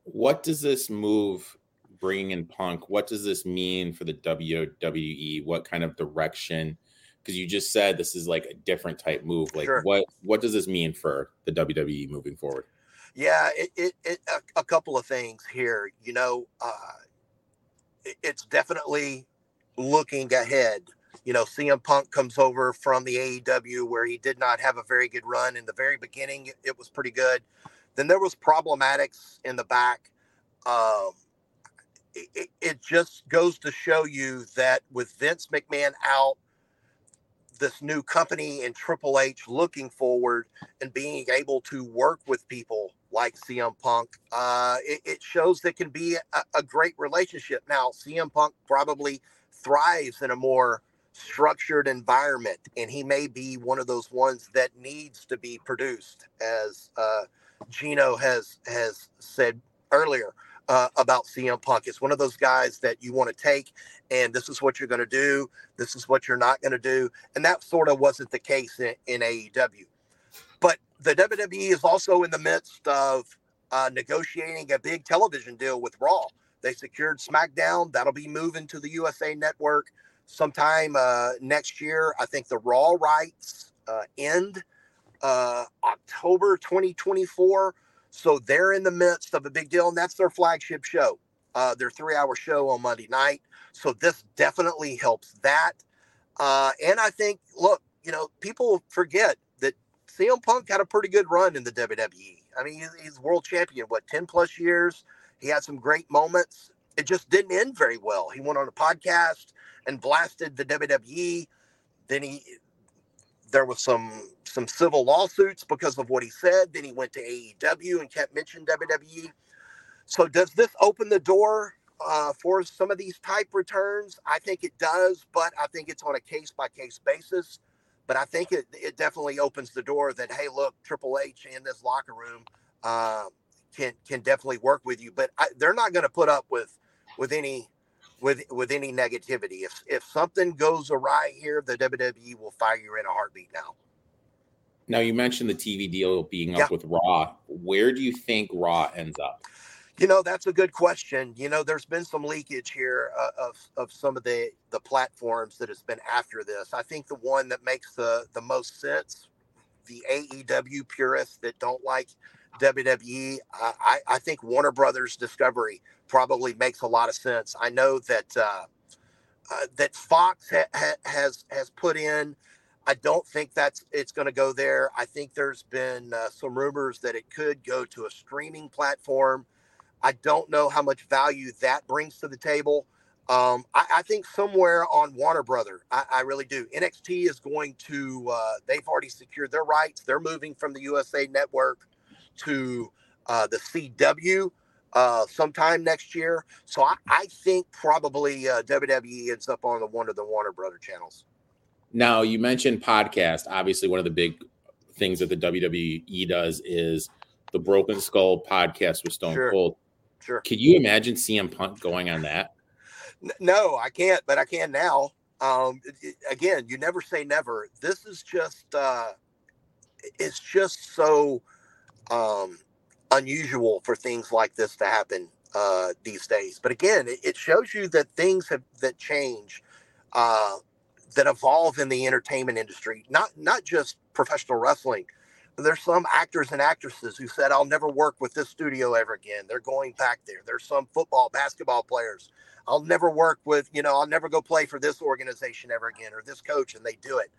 What does this move bringing in Punk? What does this mean for the WWE? What kind of direction? Because you just said this is like a different type move. Like sure. what what does this mean for the WWE moving forward? Yeah, it, it, it a, a, couple of things here. You know, uh, it's definitely looking ahead. You know, CM Punk comes over from the AEW where he did not have a very good run in the very beginning. It was pretty good. Then there was problematics in the back. Um, it, it just goes to show you that with Vince McMahon out, this new company and Triple H looking forward and being able to work with people like CM Punk, uh, it, it, shows that can be a, a, great relationship. Now, CM Punk probably thrives in a more structured environment, and he may be one of those ones that needs to be produced, as uh, Gino has has said earlier uh, about CM Punk. It's one of those guys that you want to take, and this is what you're going to do. This is what you're not going to do, and that sort of wasn't the case in, in AEW. But the WWE is also in the midst of uh, negotiating a big television deal with Raw. They secured SmackDown. That'll be moving to the USA Network sometime uh, next year. I think the Raw rights uh, end uh, October 2024. So they're in the midst of a big deal, and that's their flagship show, uh, their three hour show on Monday night. So this definitely helps that. Uh, and I think, look, you know, people forget that CM Punk had a pretty good run in the WWE. I mean, he's, he's world champion, what, 10 plus years? He had some great moments. It just didn't end very well. He went on a podcast and blasted the WWE. Then he there was some some civil lawsuits because of what he said. Then he went to AEW and kept mentioning WWE. So does this open the door uh, for some of these type returns? I think it does, but I think it's on a case by case basis. But I think it, it definitely opens the door that hey, look, Triple H in this locker room uh, can can definitely work with you. But I, they're not going to put up with with any with with any negativity. If if something goes awry here, the WWE will fire you in a heartbeat now. Now you mentioned the TV deal being up yeah. with Raw. Where do you think Raw ends up? You know, that's a good question. You know, there's been some leakage here uh, of of some of the the platforms that has been after this. I think the one that makes the the most sense, the AEW purists that don't like WWE, I, I think Warner Brothers Discovery probably makes a lot of sense. I know that uh, uh, that Fox ha- ha- has has put in. I don't think that's it's going to go there. I think there's been uh, some rumors that it could go to a streaming platform. I don't know how much value that brings to the table. Um, I, I, think somewhere on Warner Brother, I, I, really do. NXT is going to. Uh, they've already secured their rights. They're moving from the USA Network to uh, the CW uh, sometime next year. So I, I think probably uh, WWE ends up on the one of the Warner Brother channels. Now you mentioned podcast. Obviously, one of the big things that the WWE does is the Broken Skull podcast with Stone sure. Cold. Sure. Can you imagine CM Punk going on that? No, I can't, but I can now. Um, again, you never say never. This is just, uh, it's just so um, unusual for things like this to happen uh, these days. But again, it, it, shows you that things have that change, uh, that evolve in the entertainment industry. Not not just professional wrestling. There's some actors and actresses who said, "I'll never work with this studio ever again." They're going back there. There's some football, basketball players. I'll never work with, you know, I'll never go play for this organization ever again or this coach, and they do it.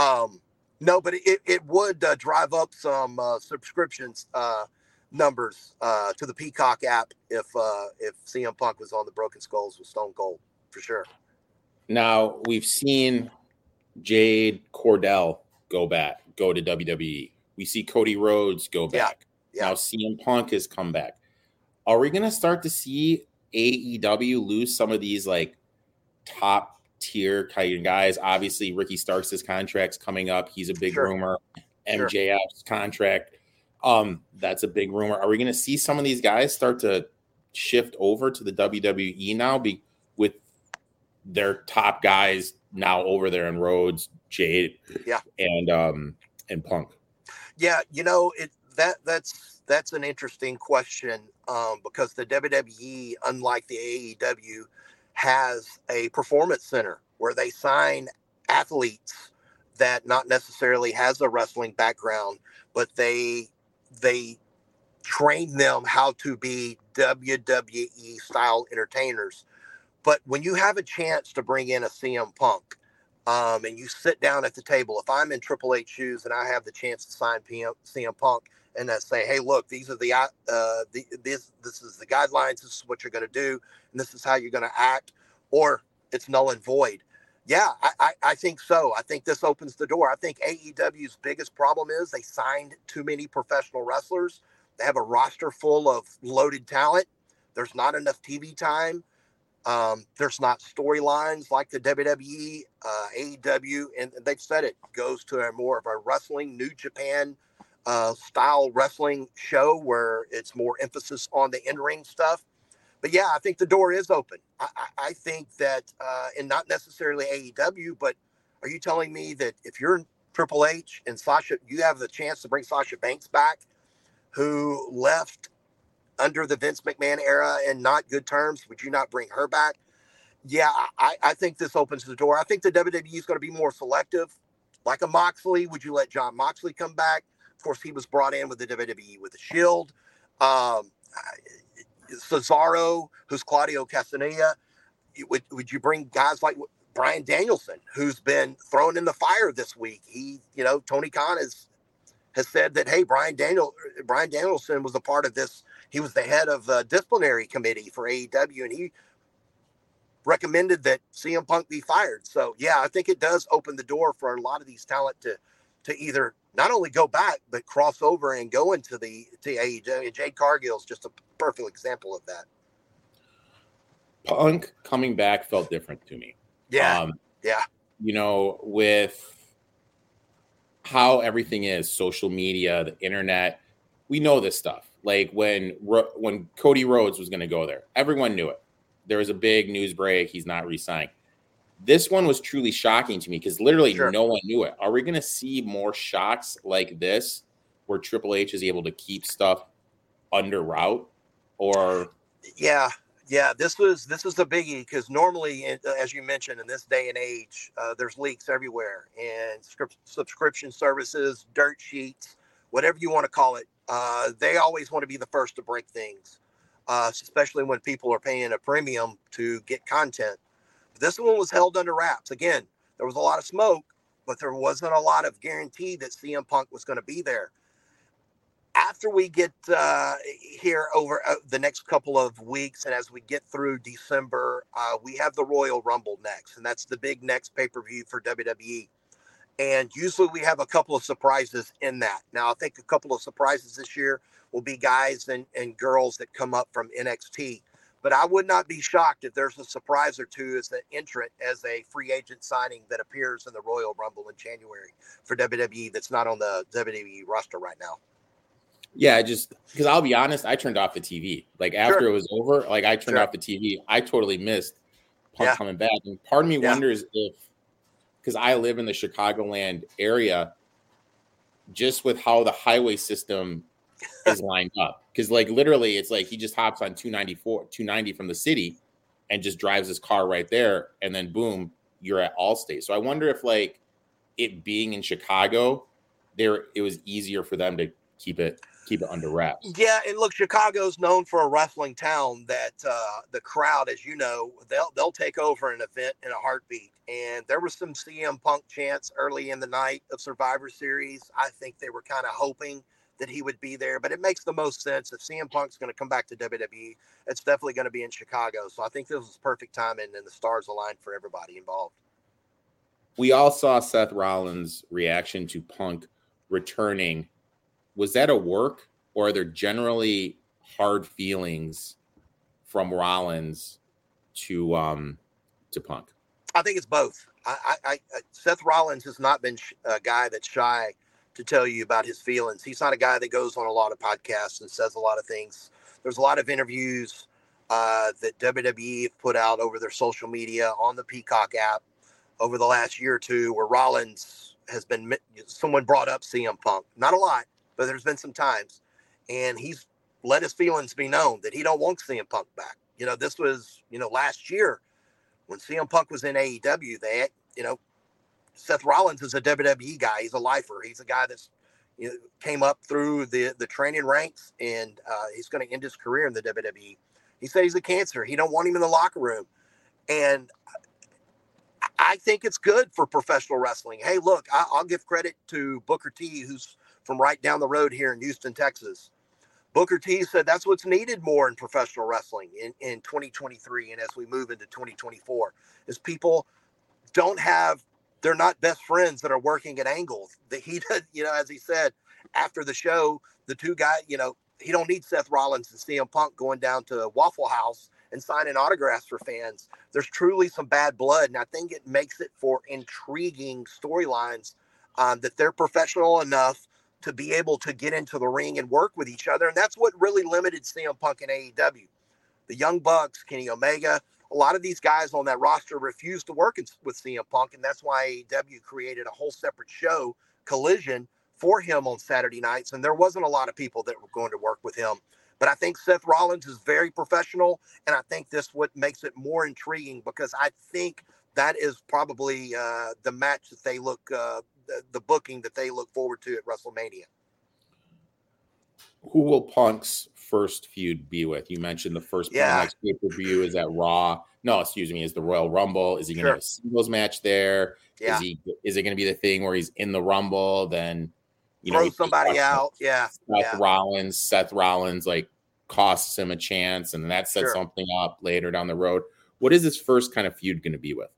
Um, no, but it, it would uh, drive up some uh, subscriptions uh, numbers uh, to the Peacock app if uh, if CM Punk was on the Broken Skulls with Stone Cold for sure. Now we've seen Jade Cargill go back, go to WWE. We see Cody Rhodes go back. Yeah, yeah. Now CM Punk has come back. Are we going to start to see AEW lose some of these like top tier kind of guys. Obviously, Ricky Starks' contract's coming up. He's a big sure. rumor. MJF's sure. contract. Um, that's a big rumor. Are we going to see some of these guys start to shift over to the WWE now be, with their top guys now over there in Rhodes, Jade, yeah, and um and Punk? Yeah, you know it that that's that's an interesting question um, because the WWE, unlike the AEW, has a performance center where they sign athletes that not necessarily has a wrestling background, but they they train them how to be WWE style entertainers. But when you have a chance to bring in a CM Punk, um, and you sit down at the table, if I'm in Triple H shoes and I have the chance to sign PM, CM Punk and I say, hey, look, these are the, uh, the this this is the guidelines. This is what you're going to do, and this is how you're going to act, or it's null and void. Yeah, I, I, I, think so. I think this opens the door. I think AEW's biggest problem is they signed too many professional wrestlers. They have a roster full of loaded talent. There's not enough TV time. Um, there's not storylines like the WWE, uh, AEW, and they've said it goes to a more of a wrestling New Japan uh, style wrestling show where it's more emphasis on the in ring stuff. But yeah, I think the door is open. I, I, think that, uh, and not necessarily AEW, but are you telling me that if you're in Triple H and Sasha, you have the chance to bring Sasha Banks back, who left under the Vince McMahon era and not good terms? Would you not bring her back? Yeah, I, I think this opens the door. I think the WWE is going to be more selective. Like a Moxley, would you let Jon Moxley come back? Of course, he was brought in with the WWE with the Shield. Um, Cesaro, who's Claudio Castagnoli. Would, would you bring guys like Bryan Danielson, who's been thrown in the fire this week? He, you know, Tony Khan has has said that hey, Brian Daniel Bryan Danielson was a part of this. He was the head of the disciplinary committee for AEW, and he recommended that CM Punk be fired. So yeah, I think it does open the door for a lot of these talent to to either not only go back but cross over and go into the to AEW. Jade Cargill is just a perfect example of that. Punk coming back felt different to me. Yeah, um, yeah. You know, with how everything is, social media, the internet, we know this stuff. Like when when Cody Rhodes was going to go there, everyone knew it. There was a big news break. He's not resigning. This one was truly shocking to me because literally sure. no one knew it. Are we going to see more shocks like this where Triple H is able to keep stuff under route or yeah yeah this was this was the biggie because normally uh, as you mentioned in this day and age uh, there's leaks everywhere and script, subscription services dirt sheets whatever you want to call it uh, they always want to be the first to break things uh, especially when people are paying a premium to get content this one was held under wraps. Again, there was a lot of smoke, but there wasn't a lot of guarantee that CM Punk was going to be there. After we get uh, here over uh, the next couple of weeks, and as we get through December, uh, we have the Royal Rumble next, and that's the big next pay per view for WWE. And usually we have a couple of surprises in that. Now, I think a couple of surprises this year will be guys and, and girls that come up from NXT. But I would not be shocked if there's a surprise or two as an entrant as a free agent signing that appears in the Royal Rumble in January for WWE that's not on the WWE roster right now. Yeah, I just because I'll be honest, I turned off the TV. Like after sure. it was over, like I turned sure. off the TV. I totally missed Punk yeah. coming back. And part of me yeah. wonders if because I live in the Chicagoland area, just with how the highway system is lined up. Because like literally, it's like he just hops on 294, 290 from the city and just drives his car right there, and then boom, you're at Allstate. So I wonder if like it being in Chicago, there it was easier for them to keep it keep it under wraps. Yeah, and look, Chicago's known for a wrestling town that uh, the crowd, as you know, they'll they'll take over an event in a heartbeat. And there was some CM Punk chants early in the night of Survivor Series. I think they were kind of hoping that he would be there. But it makes the most sense if CM Punk's going to come back to WWE. It's definitely going to be in Chicago. So I think this was perfect timing, and the stars aligned for everybody involved. We all saw Seth Rollins' reaction to Punk returning. Was that a work, or are there generally hard feelings from Rollins to um to Punk? I think it's both. I, I, I Seth Rollins has not been a guy that's shy to tell you about his feelings. He's not a guy that goes on a lot of podcasts and says a lot of things. There's a lot of interviews uh, that WWE have put out over their social media on the Peacock app over the last year or two, where Rollins has been someone brought up CM Punk. Not a lot, but there's been some times, and he's let his feelings be known that he don't want CM Punk back. You know, this was you know last year when CM Punk was in AEW. They you know Seth Rollins is a WWE guy. He's a lifer. He's a guy that's you know, came up through the the training ranks, and uh, he's going to end his career in the WWE. He said he's a cancer. He don't want him in the locker room, and I think it's good for professional wrestling. Hey, look, I, will give credit to Booker T, who's from right down the road here in Houston, Texas. Booker T said that's what's needed more in professional wrestling in, in 2023 and as we move into 2024 is people don't have they're not best friends that are working at angles. That he does, you know, as he said after the show, the two guys, you know, he don't need Seth Rollins and CM Punk going down to Waffle House and signing autographs for fans. There's truly some bad blood, and I think it makes it for intriguing storylines um, that they're professional enough to be able to get into the ring and work with each other, and that's what really limited CM Punk and AEW. The Young Bucks, Kenny Omega, a lot of these guys on that roster refused to work with CM Punk, and that's why AEW created a whole separate show, Collision, for him on Saturday nights. And there wasn't a lot of people that were going to work with him. But I think Seth Rollins is very professional, and I think this what makes it more intriguing because I think that is probably uh, the match that they look, uh, the, the booking that they look forward to at WrestleMania. Who will Punk's first feud be with? You mentioned the first yeah. pay per view is at Raw. No, excuse me, is the Royal Rumble. Is he going to sure. have a singles match there? Yeah. Is he? Is it going to be the thing where he's in the Rumble? Then you throw know, somebody out. Yeah. Seth yeah. Rollins, Seth Rollins, like costs him a chance, and that sets sure. something up later down the road. What is this first kind of feud going to be with?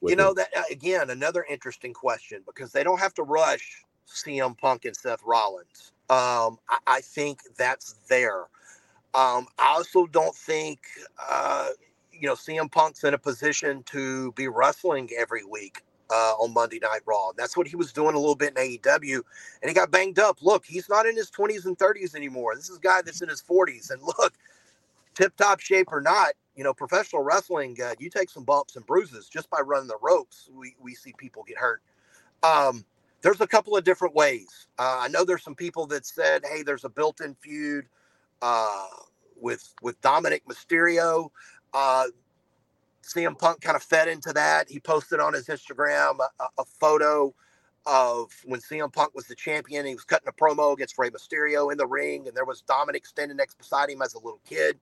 with you know him? that uh, again, another interesting question because they don't have to rush CM Punk and Seth Rollins. Um, I, I, think that's there. Um, I also don't think uh, you know CM Punk's in a position to be wrestling every week uh, on Monday Night Raw. That's what he was doing a little bit in AEW, and he got banged up. Look, he's not in his 20s and 30s anymore. This is a guy that's in his 40s, and look, tip top shape or not, you know, professional wrestling, uh, you take some bumps and bruises just by running the ropes. We we see people get hurt. Um, there's a couple of different ways. Uh, I know there's some people that said, "Hey, there's a built-in feud uh, with with Dominik Mysterio." Uh, CM Punk kind of fed into that. He posted on his Instagram a, a, photo of when CM Punk was the champion. He was cutting a promo against Rey Mysterio in the ring, and there was Dominik standing next beside him as a little kid.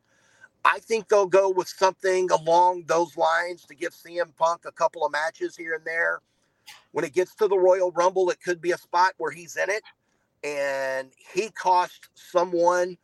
I think they'll go with something along those lines to give CM Punk a couple of matches here and there. When it gets to the Royal Rumble, it could be a spot where he's in it and he costs someone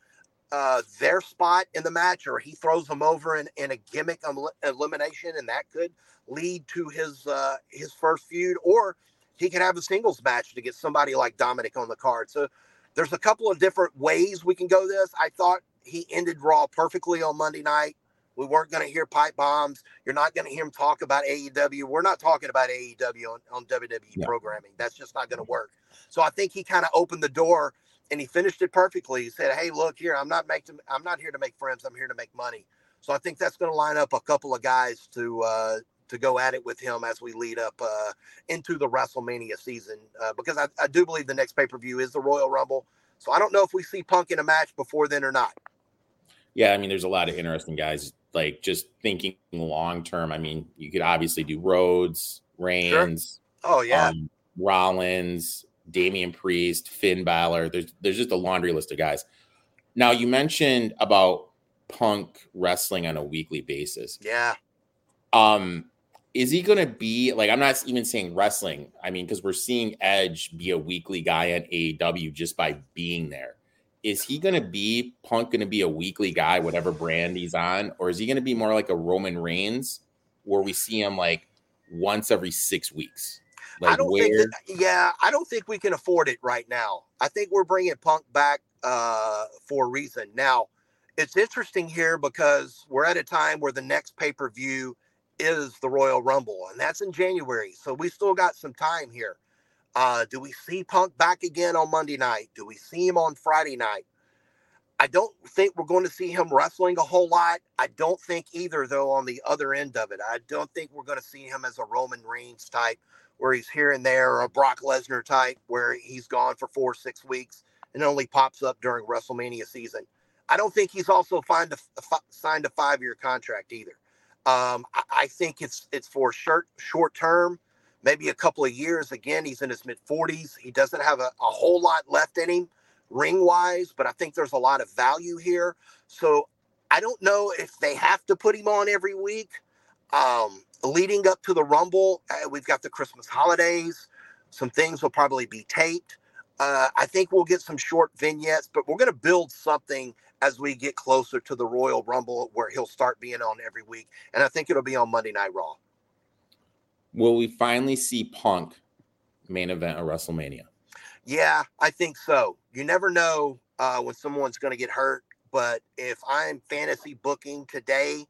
uh, their spot in the match, or he throws them over in, in a gimmick elimination, and that could lead to his uh, his first feud, or he could have a singles match to get somebody like Dominik on the card. So there's a couple of different ways we can go this. I thought he ended Raw perfectly on Monday night. We weren't going to hear pipe bombs. You're not going to hear him talk about AEW. We're not talking about AEW on, on WWE yeah. programming. That's just not going to work. So I think he kind of opened the door and he finished it perfectly. He said, "Hey, look here, I'm not making, I'm not here to make friends. I'm here to make money." So I think that's going to line up a couple of guys to uh, to go at it with him as we lead up uh, into the WrestleMania season, uh, because I, I do believe the next pay per view is the Royal Rumble. So I don't know if we see Punk in a match before then or not. Yeah, I mean, there's a lot of interesting guys. Like just thinking long term. I mean, you could obviously do Rhodes, Reigns. Sure. Oh yeah, um, Rollins, Damian Priest, Finn Balor. There's there's just a laundry list of guys. Now you mentioned about Punk wrestling on a weekly basis. Yeah. Um, is he going to be like? I'm not even saying wrestling. I mean, because we're seeing Edge be a weekly guy on AEW just by being there. Is he going to be Punk? Going to be a weekly guy, whatever brand he's on, or is he going to be more like a Roman Reigns, where we see him like once every six weeks? Like I don't where... think that, yeah, I don't think we can afford it right now. I think we're bringing Punk back uh, for a reason. Now, it's interesting here because we're at a time where the next pay per view is the Royal Rumble, and that's in January. So we still got some time here. Uh, do we see Punk back again on Monday night? Do we see him on Friday night? I don't think we're going to see him wrestling a whole lot. I don't think either, though, on the other end of it. I don't think we're going to see him as a Roman Reigns type where he's here and there, or a Brock Lesnar type where he's gone for four, or six weeks and only pops up during WrestleMania season. I don't think he's also signed a, signed a five year contract either. Um, I, I, think it's it's for short short term, maybe a couple of years. Again, he's in his mid 40s. He doesn't have a, a whole lot left in him ring wise, but I think there's a lot of value here. So I don't know if they have to put him on every week. Um, leading up to the Rumble, uh, we've got the Christmas holidays. Some things will probably be taped. Uh, I think we'll get some short vignettes, but we're going to build something as we get closer to the Royal Rumble where he'll start being on every week. And I think it'll be on Monday Night Raw. Will we finally see Punk main event of WrestleMania? Yeah, I think so. You never know uh, when someone's going to get hurt, but if I'm fantasy booking today,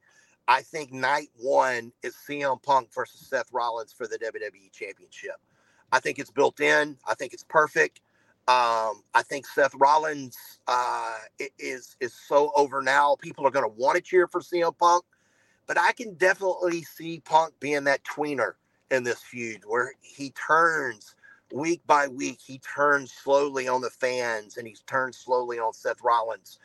I think night one is CM Punk versus Seth Rollins for the WWE Championship. I think it's built in. I think it's perfect. Um, I think Seth Rollins uh, is is so over now. People are going to want to cheer for CM Punk, but I can definitely see Punk being that tweener in this feud where he turns week by week. He turns slowly on the fans, and he's turned slowly on Seth Rollins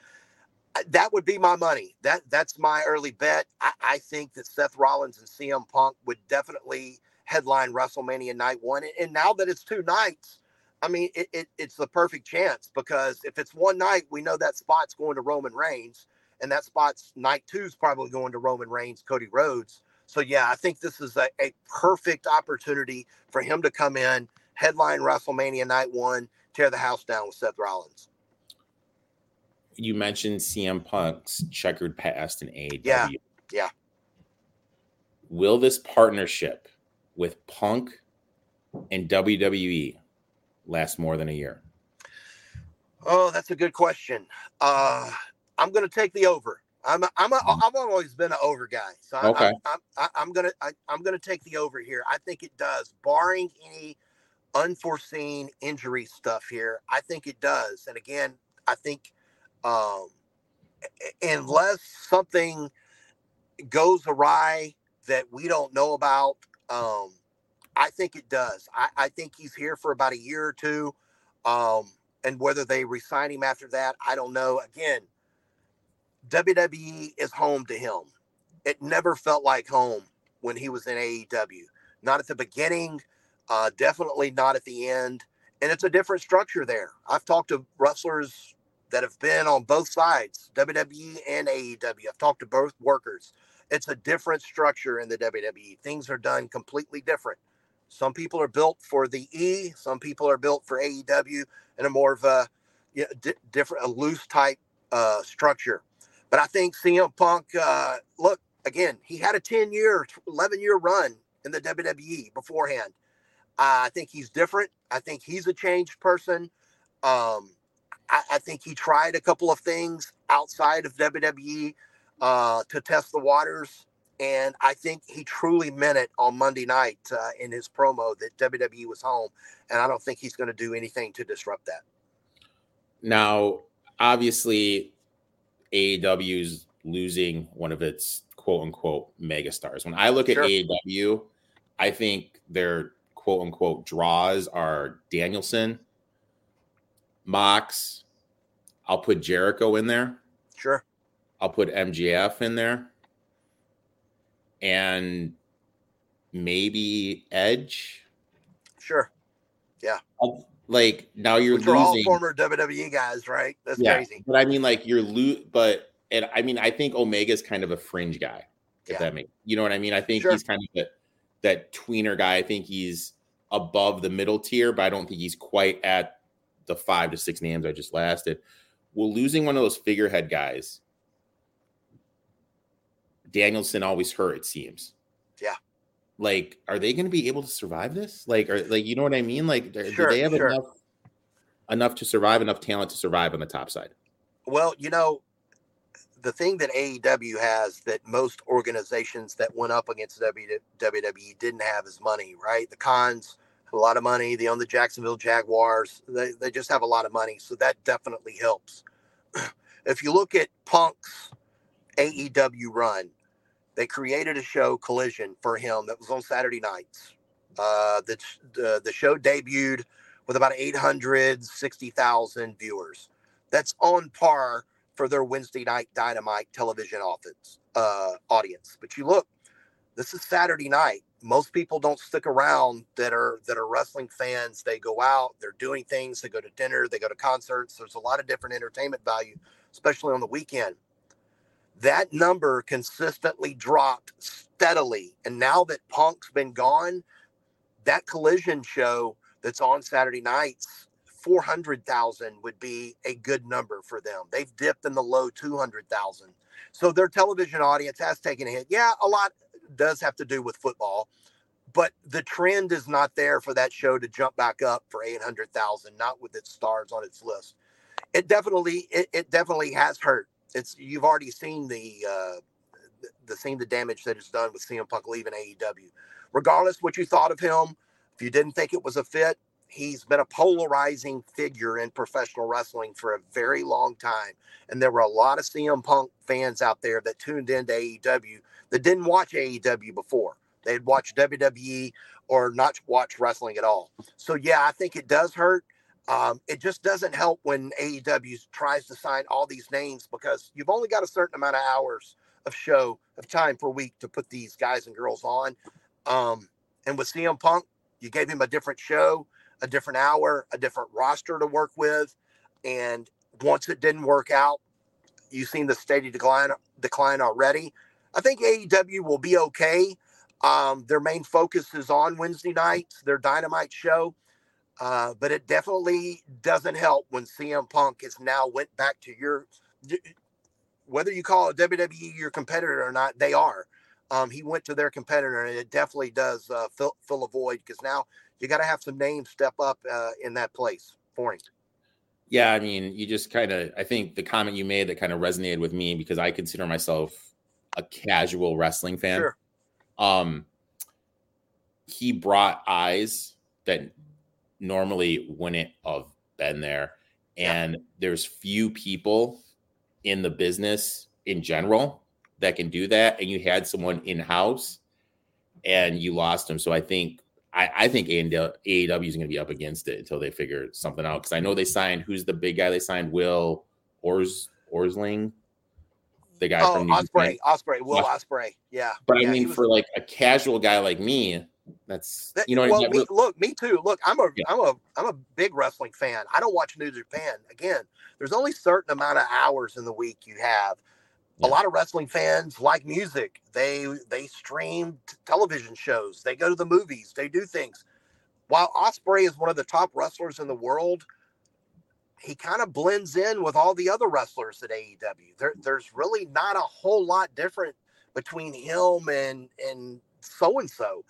uh, that would be my money. That that's my early bet. I, I, think that Seth Rollins and CM Punk would definitely headline WrestleMania night one. And, now that it's two nights, I mean, it, it, it's the perfect chance because if it's one night, we know that spot's going to Roman Reigns, and that spot's night two is probably going to Roman Reigns, Cody Rhodes. So yeah, I think this is a, a perfect opportunity for him to come in, headline WrestleMania night one, tear the house down with Seth Rollins you mentioned CM Punk's checkered past in AEW. Yeah. Yeah. Will this partnership with Punk and WWE last more than a year? Oh, that's a good question. Uh, I'm going to take the over. I'm a, I'm a, mm-hmm. I've always been an over guy, so I'm, okay. I'm, I'm, I'm gonna I, I'm gonna take the over here. I think it does, barring any unforeseen injury stuff here. I think it does, and again, I think um, unless something goes awry that we don't know about, um, I think it does. I, I, think he's here for about a year or two. Um, and whether they resign him after that, I don't know. Again, WWE is home to him. It never felt like home when he was in AEW. Not at the beginning, uh, definitely not at the end. And it's a different structure there. I've talked to wrestlers that have been on both sides, WWE and AEW. I've talked to both workers. It's a different structure in the WWE. Things are done completely different. Some people are built for the E, some people are built for AEW and a more of a you know, di- different, a loose type uh, structure. But I think CM Punk, uh, look, again, he had a 10 year, 11 year run in the WWE beforehand. Uh, I think he's different. I think he's a changed person. Um, I, I think he tried a couple of things outside of WWE uh, to test the waters. And I think he truly meant it on Monday night uh, in his promo that WWE was home. And I don't think he's going to do anything to disrupt that. Now, obviously, AEW's losing one of its quote unquote megastars. When I look at sure. AEW, I think their quote unquote draws are Danielson, Mox. I'll put Jericho in there. Sure. I'll put MJF in there. And maybe Edge. Sure. Yeah. I'll, like now you're Which losing. all former WWE guys, right? That's yeah, crazy. But I mean, like you're lo- but and I mean, I think Omega's kind of a fringe guy. If yeah. that makes you know what I mean. I think sure. he's kind of that that tweener guy. I think he's above the middle tier, but I don't think he's quite at the five to six names I just lasted. Well, losing one of those figurehead guys, Danielson always hurt, it seems. Like, are they going to be able to survive this? Like, are like, you know what I mean? Like, sure, do they have sure. enough enough to survive, enough talent to survive on the top side? Well, you know, the thing that AEW has that most organizations that went up against WWE didn't have is money, right? The Khans a lot of money. They own the Jacksonville Jaguars. They, they just have a lot of money. So that definitely helps. if you look at Punk's AEW run, they created a show, Collision, for him that was on Saturday nights. Uh, the, the, the show debuted with about 860,000 viewers. That's on par for their Wednesday night Dynamite television office, uh, audience. But you look, this is Saturday night most people don't stick around that are that are wrestling fans they go out they're doing things they go to dinner they go to concerts there's a lot of different entertainment value especially on the weekend that number consistently dropped steadily and now that punk's been gone that collision show that's on saturday nights 400,000 would be a good number for them they've dipped in the low 200,000 so their television audience has taken a hit yeah a lot does have to do with football, but the trend is not there for that show to jump back up for 800,000, not with its stars on its list. It definitely, it, it definitely has hurt. It's, you've already seen the, uh, the seen the damage that it's done with CM Punk leaving AEW. Regardless what you thought of him, if you didn't think it was a fit, he's been a polarizing figure in professional wrestling for a very long time. And there were a lot of CM Punk fans out there that tuned into AEW that didn't watch AEW before. They'd watch WWE or not watch wrestling at all. So, yeah, I think it does hurt. Um, it just doesn't help when AEW tries to sign all these names because you've only got a certain amount of hours of show of time per week to put these guys and girls on. Um, and with CM Punk, you gave him a different show a different hour, a different roster to work with. And once it didn't work out, you've seen the steady decline decline already. I think AEW will be okay. Um, their main focus is on Wednesday nights, their Dynamite show. Uh, but it definitely doesn't help when CM Punk is now went back to your, whether you call it WWE your competitor or not, they are. Um, he went to their competitor, and it definitely does uh, fill, fill a void because now you got to have some names step up uh, in that place for him. Yeah, I mean, you just kind of, I think the comment you made that kind of resonated with me because I consider myself a casual wrestling fan. Sure. Um, he brought eyes that normally wouldn't have been there. And yeah. there's few people in the business in general that can do that. And you had someone in house and you lost him. So I think I, I think AEW is going to be up against it until they figure something out. Because I know they signed who's the big guy they signed Will Ors Orsling, the guy oh, from New Ospreay, Ospreay, Will Ospreay. yeah. But yeah, I mean, was, for like a casual guy like me, that's that, you know. Well, me, look, me too. Look, I'm a, am a, I'm a big wrestling fan. I don't watch New Japan. Again, there's only certain amount of hours in the week you have a lot of wrestling fans like music. They they stream t- television shows. They go to the movies. They do things. Will Ospreay is one of the top wrestlers in the world, he kind of blends in with all the other wrestlers at AEW. There, there's really not a whole lot different between him and and so and so.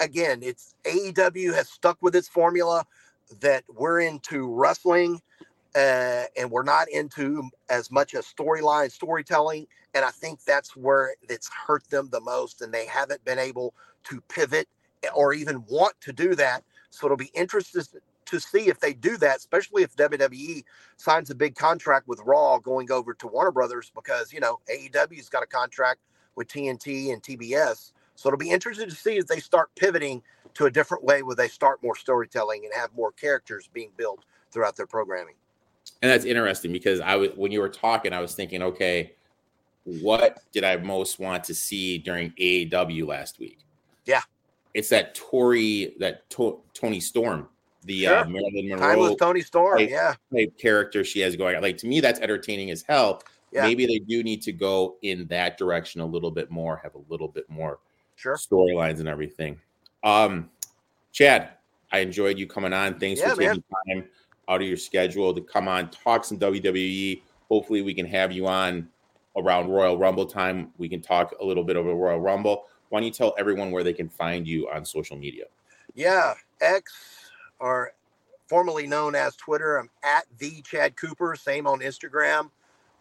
Again, it's AEW has stuck with its formula that we're into wrestling uh, and we're not into as much as storyline storytelling. And I think that's where it's hurt them the most, and they haven't been able to pivot or even want to do that. So it'll be interesting to see if they do that, especially if WWE signs a big contract with Raw going over to Warner Brothers, because you know AEW's got a contract with TNT and TBS. So it'll be interesting to see if they start pivoting to a different way where they start more storytelling and have more characters being built throughout their programming and that's interesting because I was when you were talking, I was thinking, okay, what did I most want to see during AEW last week? Yeah, it's that Tory, that to, Toni Storm, the uh, sure. uh, Marilyn Monroe, Timeless Toni Storm, type, yeah, type character she has going. Like to me, that's entertaining as hell. Yeah. Maybe they do need to go in that direction a little bit more, have a little bit more sure storylines and everything. Um, Chad, I enjoyed you coming on. Thanks yeah, for taking man. time out of your schedule to come on, talk some WWE. Hopefully, we can have you on around Royal Rumble time. We can talk a little bit over Royal Rumble. Why don't you tell everyone where they can find you on social media? Yeah, X or formerly known as Twitter. I'm at the Chad Cooper. Same on Instagram.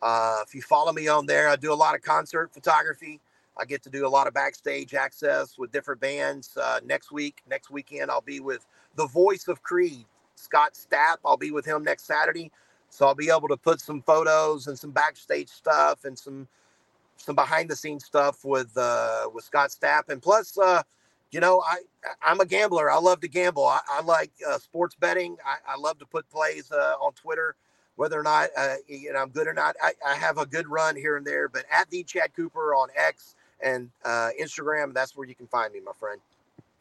Uh, if you follow me on there, I do a lot of concert photography. I get to do a lot of backstage access with different bands. Uh, next week, next weekend, I'll be with the voice of Creed, Scott Stapp. I'll be with him next Saturday. So I'll be able to put some photos and some backstage stuff and some some behind the scenes stuff with uh with Scott Stapp. And plus uh you know, I I'm a gambler. I love to gamble. I, I like uh, sports betting. I, I love to put plays uh, on Twitter, whether or not uh, you know I'm good or not. I, I have a good run here and there, but at the Chad Cooper on X and uh, Instagram, that's where you can find me, my friend.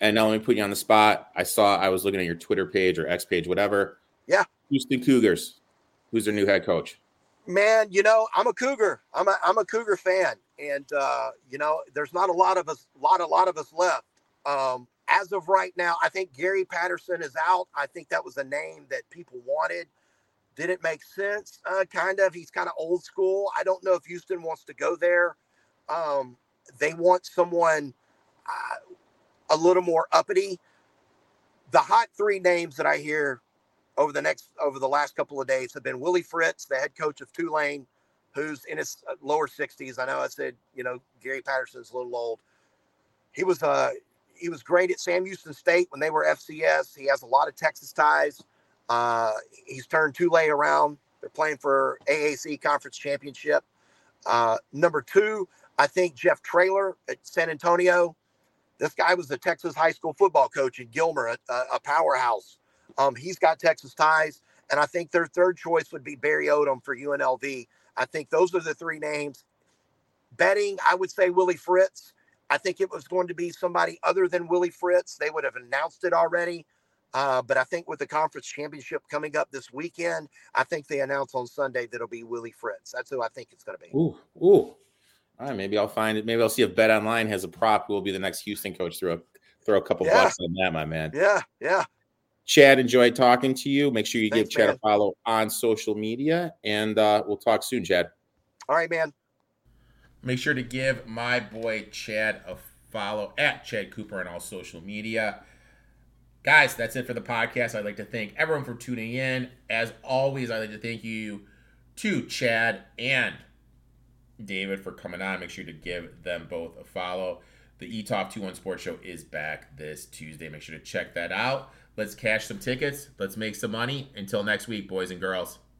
And now let me put you on the spot. I saw I was looking at your Twitter page or X page, whatever. Yeah. Houston Cougars. Who's their new head coach? Man, you know, I'm a Cougar. I'm a I'm a Cougar fan. And uh, you know, there's not a lot of us, lot, a lot of us left. Um, as of right now, I think Gary Patterson is out. I think that was a name that people wanted. Did it make sense? Uh, kind of. He's kind of old school. I don't know if Houston wants to go there. Um, they want someone uh, a little more uppity. The hot three names that I hear over the next over the last couple of days have been Willie Fritz, the head coach of Tulane, who's in his uh, lower 60s. I know I said, you know, Gary Patterson's a little old. He was uh he was great at Sam Houston State when they were FCS. He has a lot of Texas ties. Uh, he's turned Tulane around. They're playing for AAC Conference Championship. Uh, number two, I think Jeff Traylor at San Antonio. This guy was a Texas high school football coach in Gilmer, a, a powerhouse. Um, he's got Texas ties. And I think their third choice would be Barry Odom for UNLV. I think those are the three names. Betting, I would say Willie Fritz. I think it was going to be somebody other than Willie Fritz. They would have announced it already. Uh, but I think with the conference championship coming up this weekend, I think they announce on Sunday that it'll be Willie Fritz. That's who I think it's going to be. Ooh, ooh. All right, maybe I'll find it. Maybe I'll see if Bet Online has a prop who will be the next Houston coach. Throw a throw a couple yeah. bucks on that, my man. Yeah, yeah. Chad, enjoyed talking to you. Make sure you Thanks, give Chad man. a follow on social media, and uh, we'll talk soon, Chad. All right, man. Make sure to give my boy Chad a follow at Chad Cooper on all social media. Guys, that's it for the podcast. I'd like to thank everyone for tuning in. As always, I'd like to thank you to Chad and David for coming on. Make sure to give them both a follow. The Etoft 21 Sports Show is back this Tuesday. Make sure to check that out. Let's cash some tickets. Let's make some money. Until next week, boys and girls.